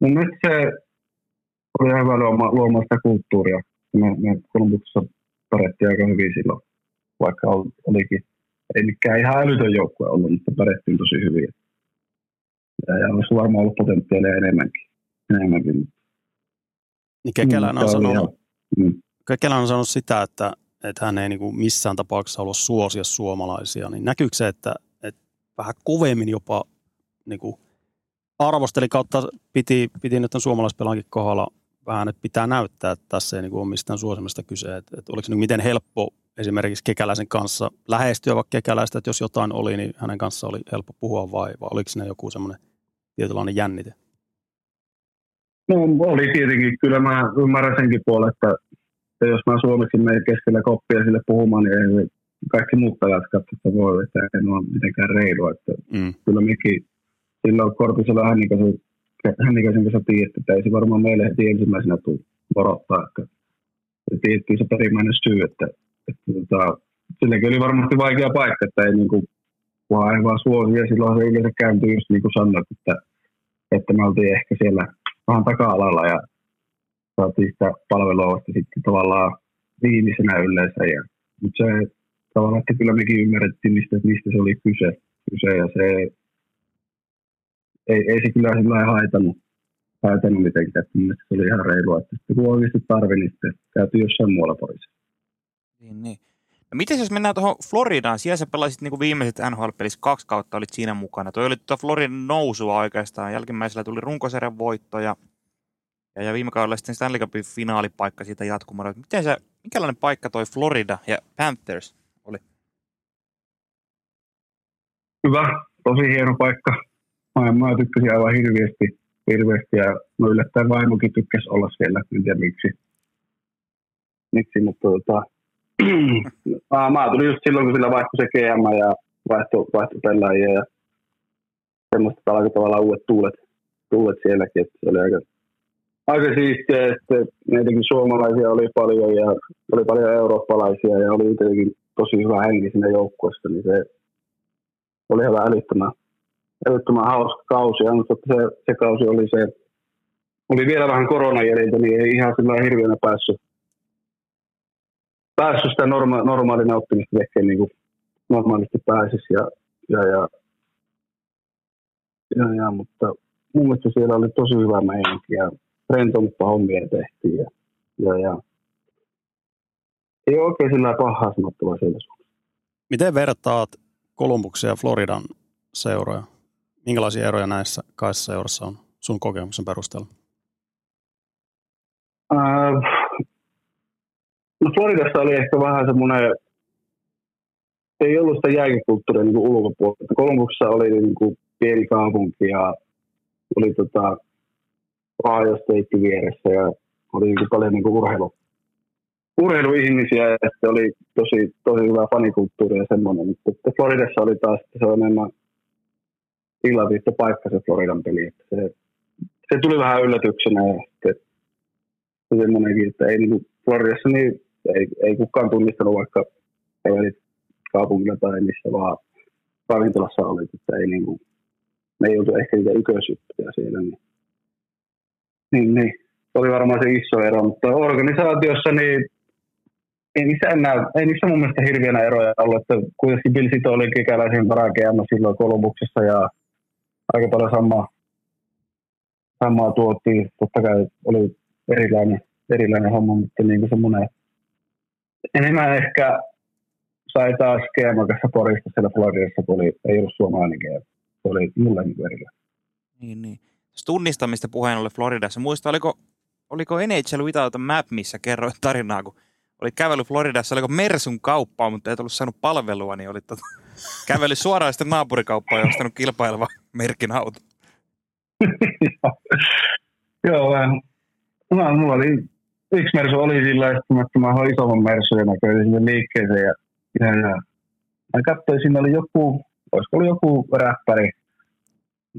mun mielestä se oli hyvä luomaan, luomaan sitä kulttuuria. Me, me Kolumbuksessa pärjättiin aika hyvin silloin, vaikka olikin, ei mikään ihan älytön joukkue ollut, mutta pärjättiin tosi hyvin. Ja, ja olisi varmaan ollut potentiaalia enemmänkin. enemmänkin. Niin Kekelän on, mm, sanonut, mm. Kekelän on sanonut sitä, että, että hän ei niin kuin missään tapauksessa halua suosia suomalaisia. Niin näkyykö se, että, että vähän kovemmin jopa niin kuin arvosteli kautta piti, piti nyt suomalaispelaankin kohdalla vähän, että pitää näyttää, että tässä ei niin kuin ole mistään suosimista kyse. Että, että oliko se niin miten helppo esimerkiksi Kekäläisen kanssa lähestyä vaikka Kekäläistä, että jos jotain oli, niin hänen kanssa oli helppo puhua vai, vai oliko siinä joku semmoinen tietynlainen jännite? No oli tietenkin. Kyllä mä ymmärrän senkin puolen, että, että jos mä suomeksi menen keskellä koppia sille puhumaan, niin ei kaikki muut pelaat että voi, että ei ole mitenkään reilua. Että mm. Kyllä mekin silloin Korpisella Hännikäisen, Hännikäisen kanssa tiedettiin, että ei se varmaan meille heti ensimmäisenä tule varoittaa. Että tiedettiin se perimmäinen syy, että, että, tota, silläkin oli varmasti vaikea paikka, että ei niin kuin, vaan ei vaan suosi, ja silloin se yleensä kääntyi just niin kuin sanoit, että, että me oltiin ehkä siellä vähän taka-alalla ja saatiin sitä palvelua vasta sitten tavallaan viimeisenä yleensä. Ja, mutta se tavallaan, että kyllä mekin ymmärrettiin, mistä, mistä se oli kyse, kyse ja se ei, ei se kyllä sillä haitannut, haitannut mitenkään. Että se oli ihan reilua, että kun oikeasti tarvi, niin sitten käytiin jossain muualla pois. Niin, niin. No miten jos mennään tuohon Floridaan, siellä sä pelasit niin viimeiset NHL-pelissä kaksi kautta, olit siinä mukana. Toi oli tuota Floridan nousua oikeastaan. Jälkimmäisellä tuli runkosarjan voitto ja, ja, ja viime kaudella sitten Stanley Cupin finaalipaikka siitä jatkumalla. Miten se, minkälainen paikka toi Florida ja Panthers oli? Hyvä, tosi hieno paikka. Mä, mä tykkäsin aivan hirveästi, hirveästi ja no yllättäen vaimokin tykkäsi olla siellä, en tiedä miksi. Miksi, mutta tota, ah, mä tulin just silloin, kun sillä vaihtui se GM ja vaihtui, vaihtui pelaajia ja semmoista alkoi tavallaan uudet tuulet, tuulet sielläkin, että se oli aika, aika siistiä, että meitäkin suomalaisia oli paljon ja oli paljon eurooppalaisia ja oli tietenkin tosi hyvä henki siinä joukkueessa, niin se oli ihan älyttömän, älyttömän hauska kausi, ja mutta se, se kausi oli se, oli vielä vähän koronajäljiltä, niin ei ihan sillä hirveänä päässyt päässyt sitä norma- normaalin nauttimista tekemään niin kuin normaalisti pääsisi. Ja, ja, ja, ja, ja, mutta mun mielestä siellä oli tosi hyvä meininki ja rentoutta hommia tehtiin. Ja, ja, ja. Ei oikein sillä pahaa sanottavaa siellä Miten vertaat Kolumbuksen ja Floridan seuroja? Minkälaisia eroja näissä kahdessa seurassa on sun kokemuksen perusteella? Äh, No Floridassa oli ehkä vähän semmoinen, ei ollut sitä jääkikulttuuria niin ulkopuolella. Kolumbuksessa oli niin kuin pieni kaupunki ja oli tota, Ohio State vieressä ja oli niin kuin paljon niin kuin urheilu, urheiluihmisiä ja sitten oli tosi, tosi hyvä fanikulttuuri ja semmoinen. Mutta Floridassa oli taas se on enemmän illatiista paikka se Floridan peli. Että se, se, tuli vähän yllätyksenä ja sitten että ei niin kuin Floridassa niin ei, ei kukaan tunnistanut, vaikka kävelit kaupungilla tai missä vaan ravintolassa olit, että ei niin kuin, me ei oltu ehkä niitä ykösjuttuja siellä. Niin, niin, niin, oli varmaan se iso ero, mutta organisaatiossa niin ei niissä, enää, ei niissä mun mielestä hirveänä eroja ollut, että kuitenkin Bill Sito oli kekäläisen varakeama silloin Kolumbuksessa ja aika paljon sama, samaa tuotiin. Totta kai oli erilainen, erilainen homma, mutta niin kuin semmoinen enemmän ehkä sai taas kanssa Porista siellä Floridassa, kun oli, ei ollut suomalainen GM. Se oli mulle niin erilainen. Niin, niin. Tunnistamista puheen ollen Floridassa. Muista, oliko, oliko NHL Without a Map, missä kerroit tarinaa, kun oli kävely Floridassa, oliko Mersun kauppaa, mutta ei ollut saanut palvelua, niin oli tota, kävely suoraan sitten naapurikauppaan ja ostanut kilpaileva merkin auto. Joo, vähän. No, mulla oli yksi Mersu oli sillä että mä olin isomman Mersun ja mä kävin sinne liikkeeseen ja, ja, ja mä katsoin, siinä oli joku, olisiko ollut joku räppäri,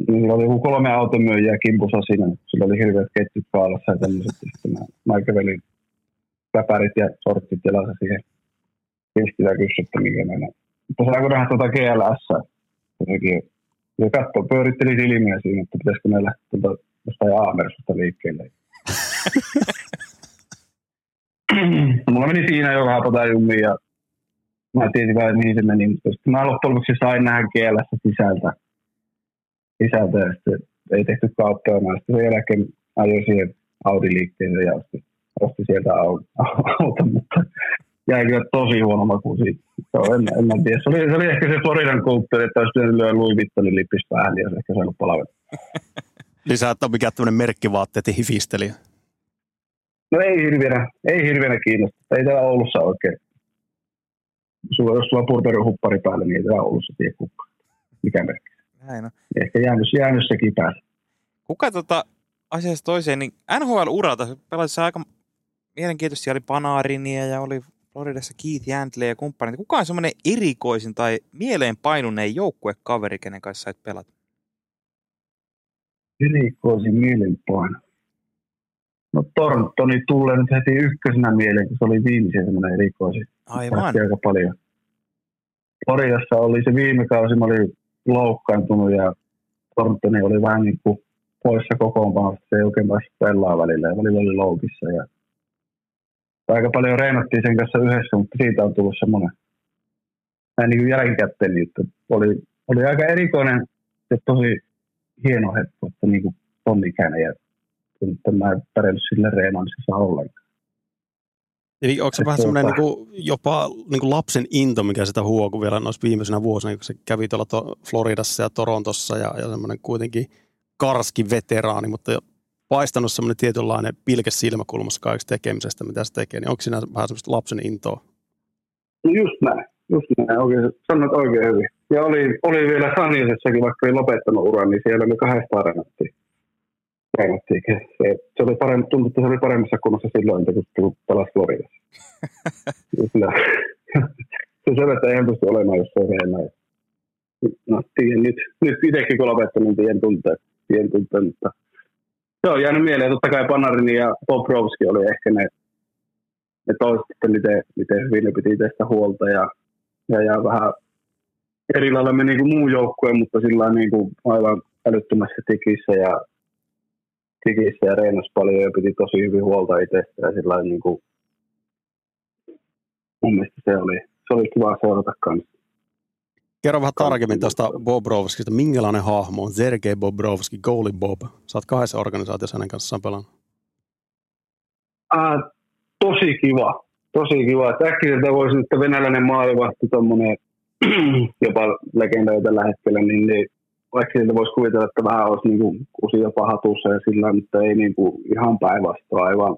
Niillä oli joku kolme automyyjää kimpussa siinä. Sillä oli hirveät ketjut kaalassa ja tämmöiset. Sitten mä, mä kävelin päpärit ja sorttit jalassa siihen pistillä kyssyttä, mikä mennä. Mutta saako nähdä tuota GLS? Ja katso, pyöritteli silmiä siinä, että pitäisikö me lähteä tuota jostain Aamersusta liikkeelle. Mulla meni siinä jo vähän pota jummiin ja mä tiesin vähän, mihin se meni. Mutta sitten mä loppujen lopuksi sain nähdä GLS sisältä. Sisältä ja sitten ei tehty kauppaa. Mä sitten sen jälkeen ajoin siihen Audi-liikkeeseen ja ostin, ostin sieltä auton, mutta jäi kyllä tosi huono maku siitä. Joo, en, en, en tiedä. Se oli, se oli ehkä se Floridan kulttuuri, että olisi pitänyt lyödä Louis Vuittonin lippis päähän, niin olisi ehkä saanut palvella. Lisää, että on mikään tämmöinen merkkivaatteet ja hifistelijä. No ei hirveänä, ei hirveänä kiinnosta. Ei täällä Oulussa oikein. Sulla, jos sulla on Burberry huppari päällä, niin ei täällä Oulussa tiedä kukaan. Mikä merkki. Näin on. Ehkä jäänyt, jäänyt sekin päälle. Kuka tota, asiasta toiseen, niin NHL-uralta pelasi aika mielenkiintoisesti, oli Panarinia ja oli Floridassa Keith Jantle ja kumppanit. Kuka on semmoinen erikoisin tai mieleen painuneen joukkuekaveri, kenen kanssa sait pelata? Erikoisin mielenpaino. No Torntoni tulee nyt heti ykkösenä mieleen, kun se oli viimeisen semmoinen erikoisin. Aivan. aika paljon. Floriassa oli se viime kausi, mä olin loukkaantunut ja Torntoni oli vähän niin kuin poissa kokoonpanosta. Se ei oikein päässyt pelaa välillä ja välillä oli loukissa. Ja aika paljon reenattiin sen kanssa yhdessä, mutta siitä on tullut semmoinen näin niin kuin jälkikäteen, niin että oli, oli aika erikoinen ja tosi hieno hetki, että niin kuin ton ikäinen ja että mä en pärjännyt sille reenaamisessa ollenkaan. Eli onko se vähän semmoinen niin kuin, jopa niin kuin lapsen into, mikä sitä huokui vielä noissa viimeisenä vuosina, kun se kävi tuolla to- Floridassa ja Torontossa ja, ja semmoinen kuitenkin karski veteraani, mutta jo paistanut semmoinen tietynlainen pilke silmäkulmassa kaikesta tekemisestä, mitä se tekee, niin onko siinä vähän semmoista lapsen intoa? No just näin, just näin, oikein, sanoit oikein hyvin. Ja oli, oli vielä Sanjosessakin, vaikka ei lopettanut uran, niin siellä oli kahdesta reenattiin. Reenattiin. Se, se oli parempi, tuntui, että se oli paremmassa kunnossa silloin, kun, kun pelasi Floridassa. Kyllä. se selvä, että eihän pysty olemaan, jos se on reenaa. No, tiedän, nyt, nyt itsekin kun lopettanut, niin tiedän tuntea, tiedän tuntea, mutta se on jäänyt mieleen. Totta kai Panarin ja Bobrovski oli ehkä ne, ne toiset, että miten, miten hyvin ne piti tästä huolta ja, ja, ja vähän eri lailla meni kuin muu joukkue, mutta sillä niin kuin aivan älyttömässä tikissä ja tikissä ja reenasi paljon ja piti tosi hyvin huolta itsestä ja sillä niin kuin, mun mielestä se oli, se oli kiva seurata kanssa. Kerro vähän tarkemmin tuosta Bobrovskista. Minkälainen hahmo on Sergei Bobrovski, Goalie Bob? Sä oot kahdessa organisaatiossa hänen kanssaan pelannut. Ah, tosi kiva. Tosi kiva. Äkkiseltä voisi, että venäläinen maalivahti, tuommoinen jopa legenda tällä hetkellä, niin, niin äkkiseltä voisi kuvitella, että vähän olisi niin kuin kusi jopa hatussa ja sillä mutta ei niin kuin ihan päinvastoin, aivan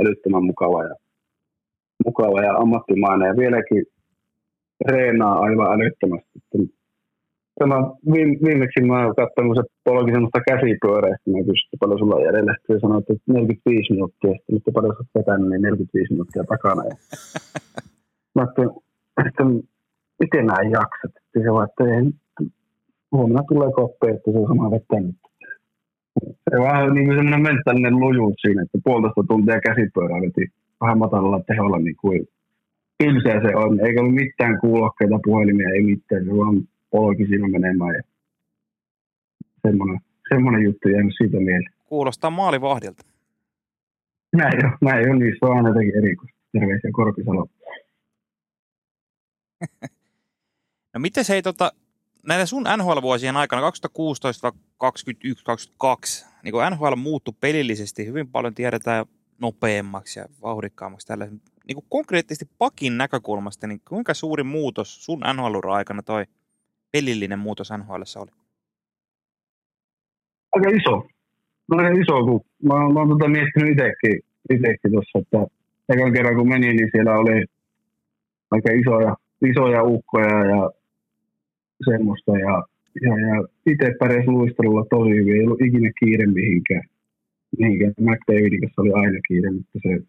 älyttömän mukava ja, mukava ja ammattimainen ja vieläkin reenaa aivan älyttömästi. Että Tämä viime, viimeksi mä oon katsonut, se polki semmoista käsipyöreistä, mä kysyin, että paljon sulla on jäljellä. Sitten se sanoi, että 45 minuuttia, sitten nyt paljon sä vetänyt, niin 45 minuuttia takana. Ja mä ajattelin, että miten nämä jaksat? Se vaan, että ei, huomenna tulee koppi, että se on sama vettänyt. Se on vähän niin kuin semmoinen mentaalinen lujuus siinä, että puolitoista tuntia käsipyörää veti vähän matalalla teholla, niin kuin tylsää se on. Eikä ollut mitään kuulokkeita, puhelimia, ei mitään. Se vaan polki siinä menemään. Ja semmoinen, semmoinen juttu jäänyt siitä mieleen. Kuulostaa maalivahdilta. Näin on, näin on, niin se on aina jotenkin erikoista. Terveisiä Korpisalo. No miten se ei tota, näitä sun NHL-vuosien aikana, 2016, 21, 22, niin kuin NHL muuttui pelillisesti, hyvin paljon tiedetään nopeammaksi ja vauhdikkaammaksi tällä. Niin kuin konkreettisesti pakin näkökulmasta, niin kuinka suuri muutos sun nhl aikana toi pelillinen muutos NHL oli? Aika iso. Aika iso, kun mä, mä oon tota miettinyt itsekin, itsekin tuossa, että ekan kerran kun menin, niin siellä oli aika isoja, isoja ukkoja ja semmoista. Ja, ja, ja itse pärjäs luistelulla tosi hyvin, ei ollut ikinä kiire mihinkään. mihinkään. McDavidin kanssa oli aina kiire, mutta se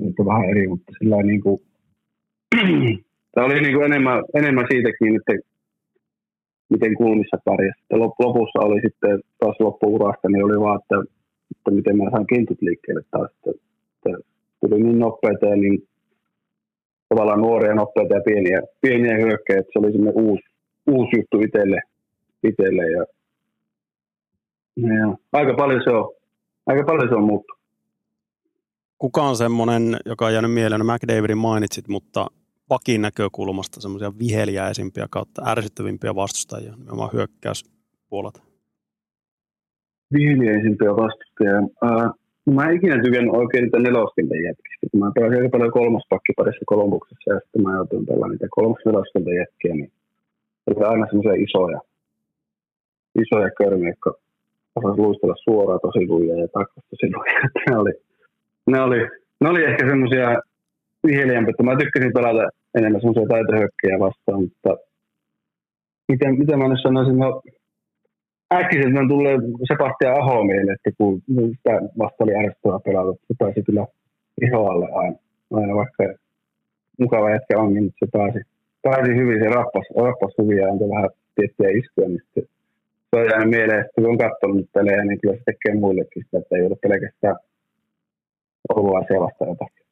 mutta vähän eri, mutta sillä niin kuin, tämä oli niin kuin enemmän, enemmän siitäkin, että miten kulmissa pärjäsi. Lopussa oli sitten taas loppuurasta, niin oli vaan, että, että miten mä saan kintut liikkeelle taas. Että, että tuli niin nopeita ja niin tavallaan nuoria, nopeita ja pieniä, pieniä hyökkäjä, että se oli semmoinen uusi, uusi juttu itselle, itselle ja, ja, aika paljon se on, aika paljon se on muuttunut. Kuka on semmoinen, joka on jäänyt mieleen, no McDavidin mainitsit, mutta pakin näkökulmasta semmoisia viheliäisimpiä kautta ärsyttävimpiä vastustajia, nimenomaan hyökkäyspuolelta? Viheliäisimpiä vastustajia. Uh, mä en ikinä tykännyt oikein niitä neloskentän jätkistä. Mä pelasin aika paljon kolmas parissa kolmuksessa ja sitten mä joutuin pelaamaan niitä kolmas neloskentän jätkiä, niin oli aina semmoisia isoja, isoja körmiä, jotka osasivat luistella suoraan tosi lujaa ja takvasta tosi lujaa. ne oli, ne oli, ne oli ehkä semmoisia viheliämpiä. Mä tykkäsin pelata enemmän semmoisia taitohökkejä vastaan, mutta miten, miten mä nyt sanoisin, no äkkiseltä tulee Sebastian Aho mieleen, että kun sitä vasta oli ärsyttävää pelata, se pääsi kyllä ihoalle aina, aina vaikka mukava jätkä onkin, mutta se pääsi, pääsi hyvin, se rappas, rappas hyvin ja antoi vähän tiettyjä iskuja, niin sitten se on jäänyt mieleen, että kun on katsonut pelejä, niin kyllä se tekee muillekin sitä, että ei ole pelkästään oululaisia vastaan jotakin.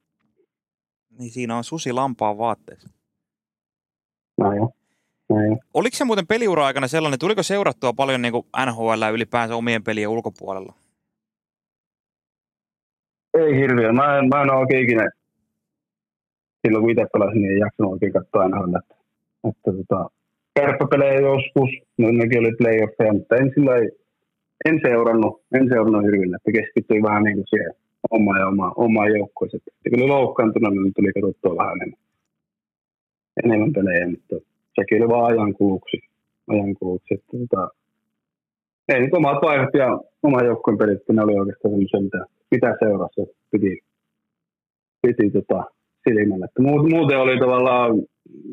Niin siinä on susi lampaan vaatteessa. No joo. No Oliko se muuten peliura-aikana sellainen, tuliko seurattua paljon niin NHL ylipäänsä omien pelien ulkopuolella? Ei hirveä. Mä en, mä en ole oikein ikinä, silloin kun itse pelasin, niin ei jaksanut oikein katsoa NHL. Että, että tota, kärppäpelejä joskus, no nekin oli playoffeja, mutta en sillä en seurannut, en seurannut hyvin, että keskittyi vähän niin kuin siihen oma ja oma, oma joukkueeseen. Sitten kun oli loukkaantunut, niin tuli katsottua vähän enemmän, enemmän pelejä, mutta sekin oli vaan ajankuluksi. ajankuluksi että, tota, ei nyt omat vaihot ja oma joukkueen pelit, ne oli oikeastaan semmoisia, mitä, mitä seurassa piti, piti tota, silmällä. Että muuten oli tavallaan,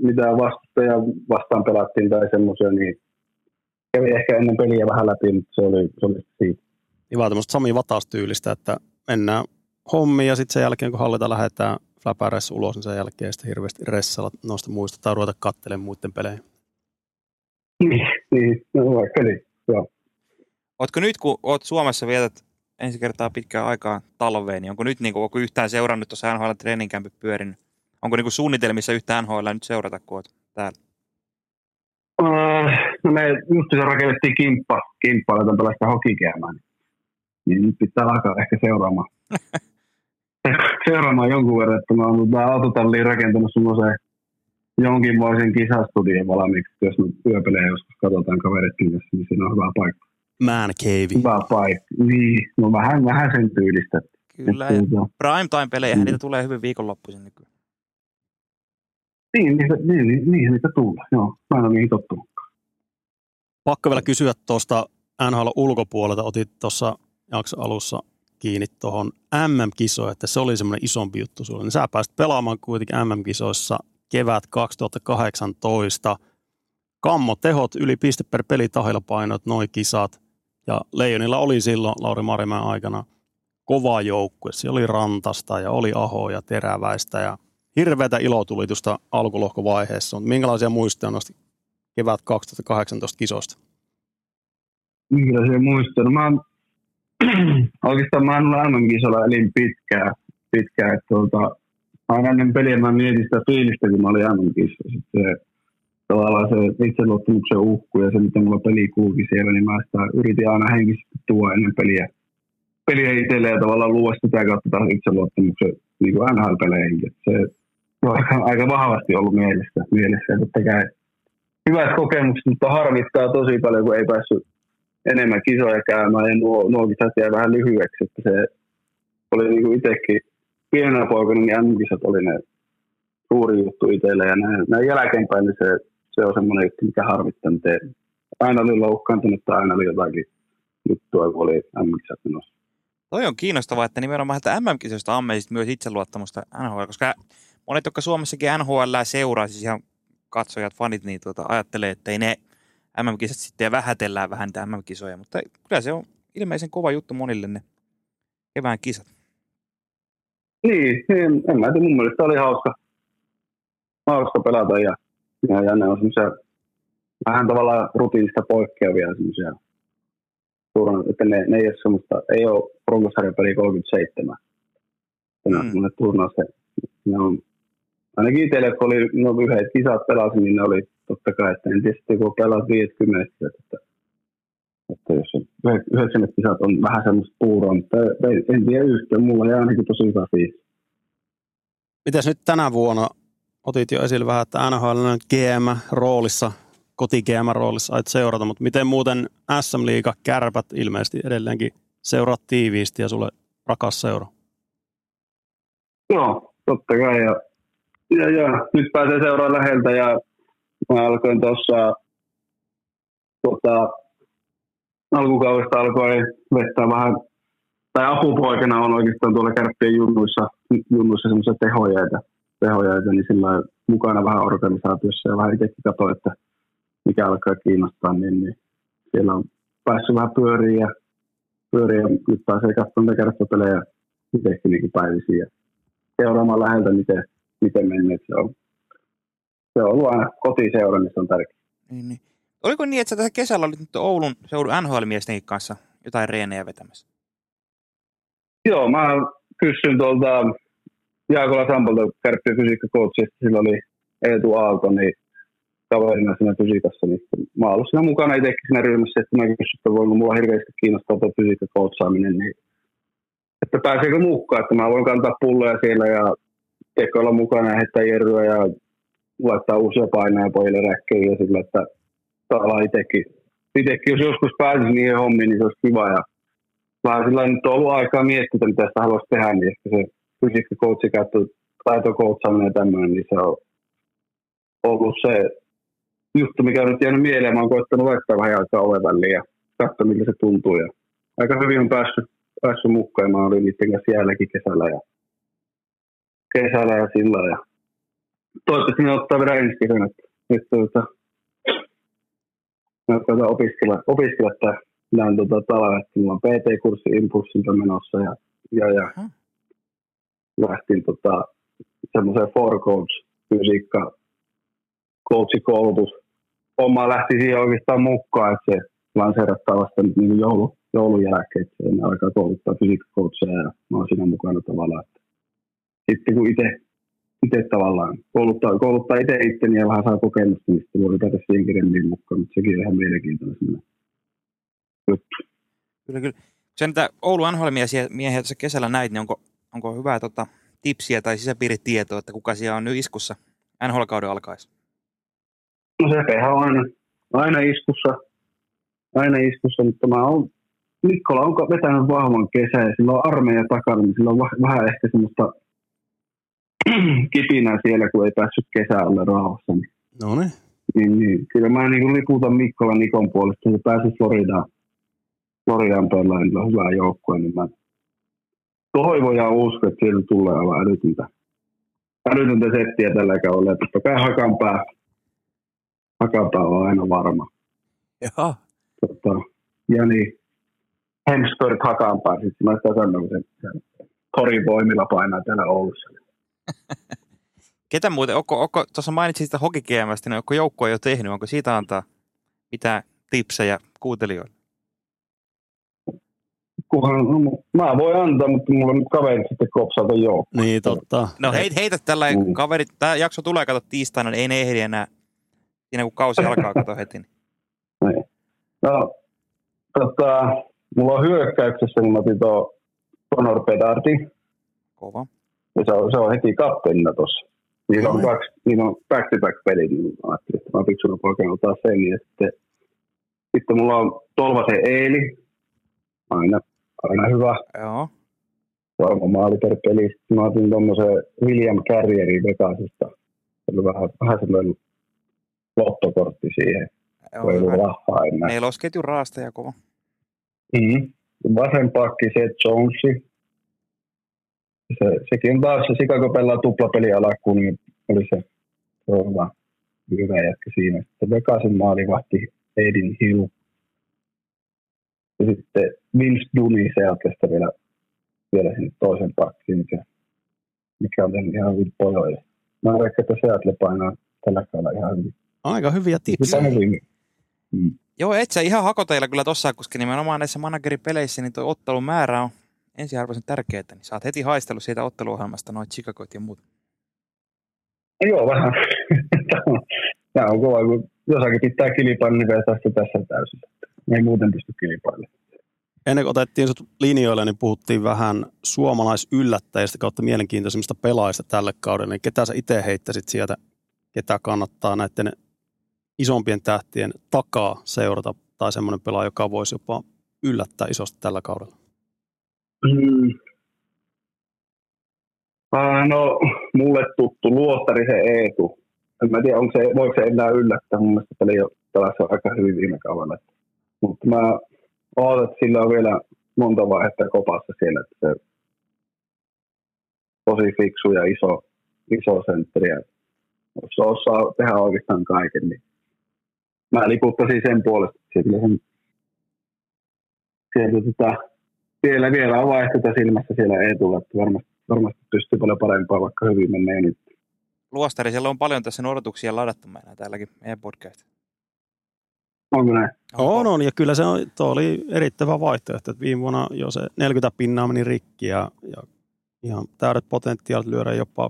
mitä vastustaja vastaan pelattiin tai semmoisia, niin kävi ehkä ennen peliä vähän läpi, mutta se oli, se oli siitä. Niin vaan tämmöistä Sami Vatas-tyylistä, että mennään hommiin ja sitten sen jälkeen, kun hallita lähdetään fläpäreissä ulos, niin sen jälkeen sitten hirveästi ressalla noista muista tai ruveta kattelemaan muiden pelejä. Niin, niin, no vaikka niin, joo. Ootko nyt, kun oot Suomessa vietät ensi kertaa pitkään aikaa talveen, niin onko nyt niin kuin, onko yhtään seurannut tuossa NHL treeninkämpi pyörinyt? Onko niin kuin suunnitelmissa yhtään NHL nyt seurata, kun oot täällä? Uh, no me just se rakennettiin kimppa, kimppa aletaan tällaista hokikäämään niin nyt pitää alkaa ehkä seuraamaan, seuraamaan jonkun verran, että mä oon tota autotalliin rakentanut semmoisen jonkinmoisen kisastudion valmiiksi, jos me yöpelejä joskus katsotaan kaveritkin kanssa, niin siinä on hyvä paikka. Man cave. Hyvä paikka. Niin, no vähän, vähän sen tyylistä. Kyllä, ja tuota- prime time pelejä, mm. niitä tulee hyvin viikonloppuisin nykyään. Niin, niitä, niin, niin, niin, niitä tulee, joo. Mä en ole niihin tottunut. Pakko vielä kysyä tuosta NHL ulkopuolelta. Otit tuossa jakso alussa kiinni tuohon MM-kisoon, että se oli semmoinen isompi juttu sulle. Niin sä pääsit pelaamaan kuitenkin MM-kisoissa kevät 2018. Kammo tehot yli piste per peli painot, noin kisat. Ja Leijonilla oli silloin Lauri Marimäen aikana kova joukkue. Se oli Rantasta ja oli Aho ja Teräväistä ja hirveätä ilotulitusta alkulohkovaiheessa. Mutta minkälaisia muistoja noista kevät 2018 kisoista? Minkälaisia muistoja? No mä oikeastaan mä en ole MM-kisolla elin pitkään, pitkään että tuota, aina ennen peliä mä mietin sitä fiilistä, kun mä olin MM-kisossa. Sitten tavallaan se itseluottamuksen uhku ja se, miten mulla peli kulki siellä, niin mä sitä yritin aina henkisesti tuoda ennen peliä, peliä itselle ja tavallaan luoda sitä kautta taas itseluottamuksen niin kuin NHL-peleihin. Se on aika, vahvasti ollut mielessä. mielessä. Totta kai hyvät kokemukset, mutta harmittaa tosi paljon, kun ei päässyt enemmän kisoja käymään ja nuo, nuo kisat jäi vähän lyhyeksi, että se oli niin kuin itsekin pienenä poikana, niin M-kisat oli ne suuri juttu itselle ja näin, näin jälkeenpäin niin se, se on semmoinen juttu, mikä harmittaa, että aina oli loukkaantunut tai aina oli jotakin juttua, kun oli M-kisat menossa. Toi on kiinnostavaa, että nimenomaan että MM-kisoista ammeisit myös itseluottamusta NHL, koska monet, jotka Suomessakin NHL seuraa, siis ihan katsojat, fanit, niin tuota, ajattelee, että ei ne MM-kisat sitten ja vähätellään vähän niitä MM-kisoja, mutta kyllä se on ilmeisen kova juttu monille ne kevään kisat. Niin, en, en mä tiedä, mun mielestä oli hauska, hauska pelata ja, ja, ja ne on semmoisia vähän tavallaan rutiinista poikkeavia semmoisia että ne, ne ei ole semmoista, ei ole runkosarjapeli 37. Ne on mm. turnaus, ne on, ainakin itselle, kun oli no, yhdet kisat pelasin, niin ne oli totta kai, että en tiedä kun pelaat 50, että, että jos yhdeksännet kisat on vähän semmoista puuroa, mutta en tiedä yhtään, mulla jää ainakin tosi hyvä fiilis. Mitäs nyt tänä vuonna otit jo esille vähän, että NHL on GM-roolissa koti roolissa ait seurata, mutta miten muuten SM Liiga kärpät ilmeisesti edelleenkin seuraat tiiviisti ja sulle rakas seura? Joo, totta kai. Ja, ja, ja nyt pääsee seuraamaan läheltä ja mä alkoin tuossa tota, alkukaudesta alkoi vettää vähän, tai apupoikana on oikeastaan tuolla kärppien junnuissa, junnuissa semmoisia tehojaita, tehojaita, niin sillä mukana vähän organisaatiossa ja vähän itsekin katsoin, että mikä alkaa kiinnostaa, niin, niin siellä on päässyt vähän pyöriin ja, pyöriin ja nyt pääsee katsomaan kertopelejä itsekin niin päivisin ja seuraamaan läheltä, miten, miten mennyt. Se on, se on ollut aina kotiseura, niin se on tärkeää. Niin, niin. Oliko niin, että sä tässä kesällä olit nyt Oulun seudun NHL-miesten kanssa jotain reenejä vetämässä? Joo, mä kysyin tuolta Jaakola Sampolta kärppien fysiikkakoutsi, sillä oli Eetu Aalto, niin kaverina siinä fysiikassa, niin mä ollut siinä mukana itsekin siinä ryhmässä, että mä kysyin, että voinko mulla hirveästi kiinnostaa tuo fysiikkakoutsaaminen, niin että pääseekö mukaan, että mä voin kantaa pulloja siellä ja ehkä olla mukana heittää jerryä ja laittaa uusia painoja pojille räkkeihin ja sillä, että tavallaan itsekin, itsekin, jos joskus pääsisi niihin hommiin, niin se olisi kiva ja vähän sillä nyt on ollut aikaa miettiä, mitä sitä haluaisi tehdä, niin ehkä se fysiikkakoutsi käyttö, taitokoutsaaminen ja tämmöinen, niin se on ollut se juttu, mikä on nyt jäänyt mieleen. Mä oon koittanut laittaa vähän aikaa oven väliin ja katsoa, miltä se tuntuu. Ja aika hyvin on päässyt, päässyt mukaan. Mä olin niiden kanssa jäälläkin kesällä ja, kesällä ja sillä. Ja toivottavasti ne ottaa vielä ensi kesänä. Nyt tuota, mä koitan opiskella, opiskella tämän, näin tuota, talven, että mulla on PT-kurssi impulssilta menossa ja, ja, ja hmm. lähtin tota, semmoiseen four coach fysiikka coachikoulutus homma lähti siihen oikeastaan mukaan, että se lanseerattaa vasta nyt niin joulu, joulun jälkeen, että se alkaa kouluttaa fysiikkakoutseja ja mä oon siinä mukana tavallaan. Että sitten kun itse itse tavallaan kouluttaa, kouluttaa itse itteni ja vähän saa kokemusta, niin sitten voi lisätä siihen kirjamiin mukaan, mutta sekin on ihan mielenkiintoinen juttu. Kyllä, kyllä. Sen, että Oulun NHL-miehiä tässä kesällä näit, niin onko, onko hyvää tota, tipsiä tai sisäpiiritietoa, että kuka siellä on nyt iskussa NHL-kauden alkaessa? No se on aina, aina iskussa, aina iskussa, mutta mä oon, Mikkola on vetänyt vahvan kesä ja sillä on armeija takana, niin sillä on vähän ehkä semmoista kipinää siellä, kun ei päässyt kesällä rauhassa. Niin, no niin. Niin, niin. Kyllä mä niin liputan Mikkola Nikon puolesta, se pääsi Floridaan, Floridaan pelaa, niin on hyvä joukkue, niin mä toivon ja uskon, että siellä tulee aivan älytöntä, älytöntä settiä tällä kaudella. Totta kai hakan pää, Hakata on aina varma. Jaha. Tota, ja niin, Hemsford Hakanpää, sitten mä sitä sanoin, että Torin voimilla painaa täällä Oulussa. Ketä muuten, onko, onko tuossa mainitsit sitä hokikeemästä, niin onko joukkoa jo tehnyt, onko siitä antaa mitä tipsejä kuuntelijoille? Kuhan, no, mä voin antaa, mutta mulla on nyt kaverit sitten kopsata joukkoa. Niin, totta. No heit, heitä tällä mm. kaverit, tämä jakso tulee kato tiistaina, niin ei ne ehdi enää siinä kun kausi alkaa kato heti. Niin. No, tota, mulla on hyökkäyksessä, niin mä otin tuo Conor Pedardi. Kova. Ja se on, se on heti kapteenina tuossa. Niillä on, kaksi, niillä on back-to-back pelit, niin mä ajattelin, että mä fiksuna poikana ottaa sen. Ja sitten, Sitten mulla on Tolvasen Eeli. Aina, aina hyvä. Joo. Varma maali per peli. Sitten mä otin tuommoisen William Carrierin Vegasista. Se oli vähän, vähän semmoinen lottokortti siihen. Joo, Ei ollut rahaa enää. Nelosketju raastaja kova. Mm. Vasen pakki Seth Jonesi. Se, sekin on taas se Chicago pelaa tuplapeli alkuun, niin oli se, se on hyvä, hyvä jätkä siinä. Sitten Vegasin maalivahti Aiden Hill. Ja sitten Vince Dunny Seatlesta vielä, vielä sinne toisen pakkiin, mikä, mikä on tehnyt ihan hyvin pojoja. Mä reikkaan, että Seattle painaa tällä kaudella ihan hyvin. Aika hyviä tipsejä. Mm. Joo, et sä ihan hakoteilla kyllä tossa, koska nimenomaan näissä manageripeleissä niin tuo ottelun määrä on ensiarvoisen tärkeää, niin saat heti haistellut siitä otteluohjelmasta noin Chicagoit ja muut. Joo, vähän. Tämä on kova, kun jossakin pitää kilpailla, niin sitä tässä täysin. Ei muuten pysty kilpailemaan. Ennen kuin otettiin sut linjoille, niin puhuttiin vähän suomalaisyllättäjistä kautta mielenkiintoisimmista pelaajista tälle kaudelle. Niin ketä sä itse heittäisit sieltä, ketä kannattaa näiden isompien tähtien takaa seurata, tai semmoinen pelaaja, joka voisi jopa yllättää isosti tällä kaudella? Mm. Ah, no, mulle tuttu luostari se Eetu. En mä tiedä, onko se, voiko se enää yllättää. Mun mielestä peli pelasi aika hyvin viime kaudella. Mutta mä ootan, että sillä on vielä monta vaihetta kopassa siellä. Että se tosi fiksu ja iso, iso sentteri. ja Se osaa tehdä oikeastaan kaiken. Niin mä liputtaisin sen puolesta. Sillä sen, sieltä tota, vielä, vielä on vaihtoehto silmässä siellä Eetulla, että varmasti, varmasti pystyy paljon parempaa, vaikka hyvin menee nyt. Luostari, siellä on paljon tässä odotuksia ladattu meillä täälläkin meidän podcast. Onko näin? On, on, ja kyllä se on, tuo oli erittäin vaihtoehto, että viime vuonna jo se 40 pinnaa meni rikki ja, ja ihan täydet potentiaalit lyödä jopa,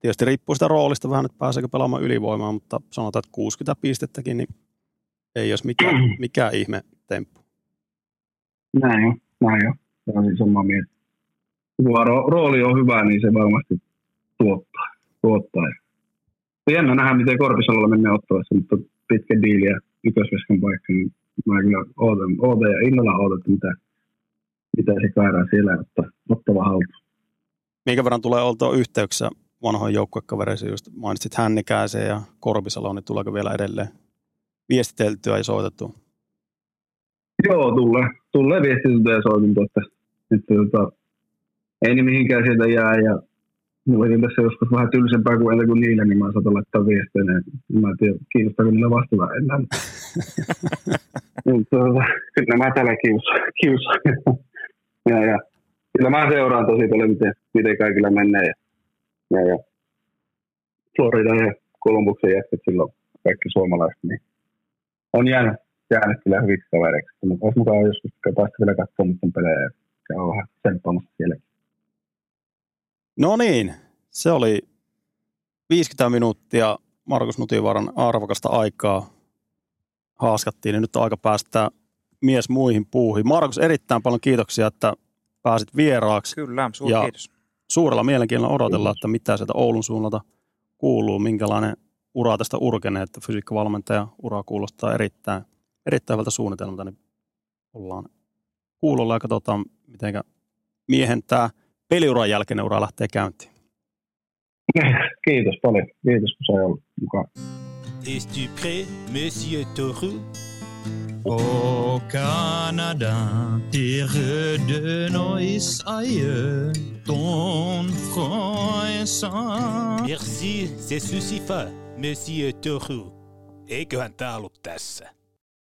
tietysti riippuu sitä roolista vähän, että pääseekö pelaamaan ylivoimaa, mutta sanotaan, että 60 pistettäkin, niin ei olisi mikään, mikään ihme temppu. Näin on, näin on. Se on siis samaa mieltä. Kun ro- rooli on hyvä, niin se varmasti tuottaa. tuottaa. Jännä nähdä, miten Korpisalolla menee ottavassa, mutta pitkä diili ja ykkösveskan paikka, niin mä kyllä ootan, ootan ja innolla ootan, että mitä, mitä se kairaa siellä ottaa, ottava haltuun. Minkä verran tulee oltua yhteyksissä vanhoihin joukkuekavereisiin, just mainitsit Hännikäisen ja Korpisalo, niin tuleeko vielä edelleen viestiteltyä ja soitettua? Joo, tulee, tulee viestityltä ja soitinta, että, että tota, ei niin mihinkään sieltä jää ja mullakin tässä joskus vähän tylsempää kuin entä kuin niillä, niin mä saatan laittaa viestejä. Mä en tiedä, kiinnostaako niillä vastata enää. Mutta tota, kyllä mä täällä kiusaa. kiusaa. ja, ja, kyllä mä seuraan tosi paljon, miten, miten kaikilla menee. Ja, ja, ja Florida ja Kolumbuksen jätkät silloin kaikki suomalaiset, niin on jäänyt, jäänyt kyllä hyviksi kavereiksi. Mutta olisi mukaan joskus päästä vielä katsoa niiden pelejä ja käydä vähän tsemppaamassa sielläkin. No niin, se oli 50 minuuttia Markus Nutivaaran arvokasta aikaa haaskattiin, niin nyt on aika päästä mies muihin puuhin. Markus, erittäin paljon kiitoksia, että pääsit vieraaksi. Kyllä, suuri Ja- kiitos. Suurella mielenkiinnolla odotellaan, että mitä sieltä Oulun suunnalta kuuluu, minkälainen ura tästä urkenee, että fysiikkavalmentaja ura kuulostaa erittäin, erittäin hyvältä suunnitelmalta, niin ollaan kuulolla ja katsotaan, miten miehen tämä peliuran jälkeinen ura lähtee käyntiin. Kiitos paljon. Kiitos, kun sai olla mukaan. Es-tu prêt, Monsieur Toru Au Canada, terre de nos aïeux, ton front est sang. Merci, c'est suffisant, Monsieur Toru. Eiköhän tää ollut tässä.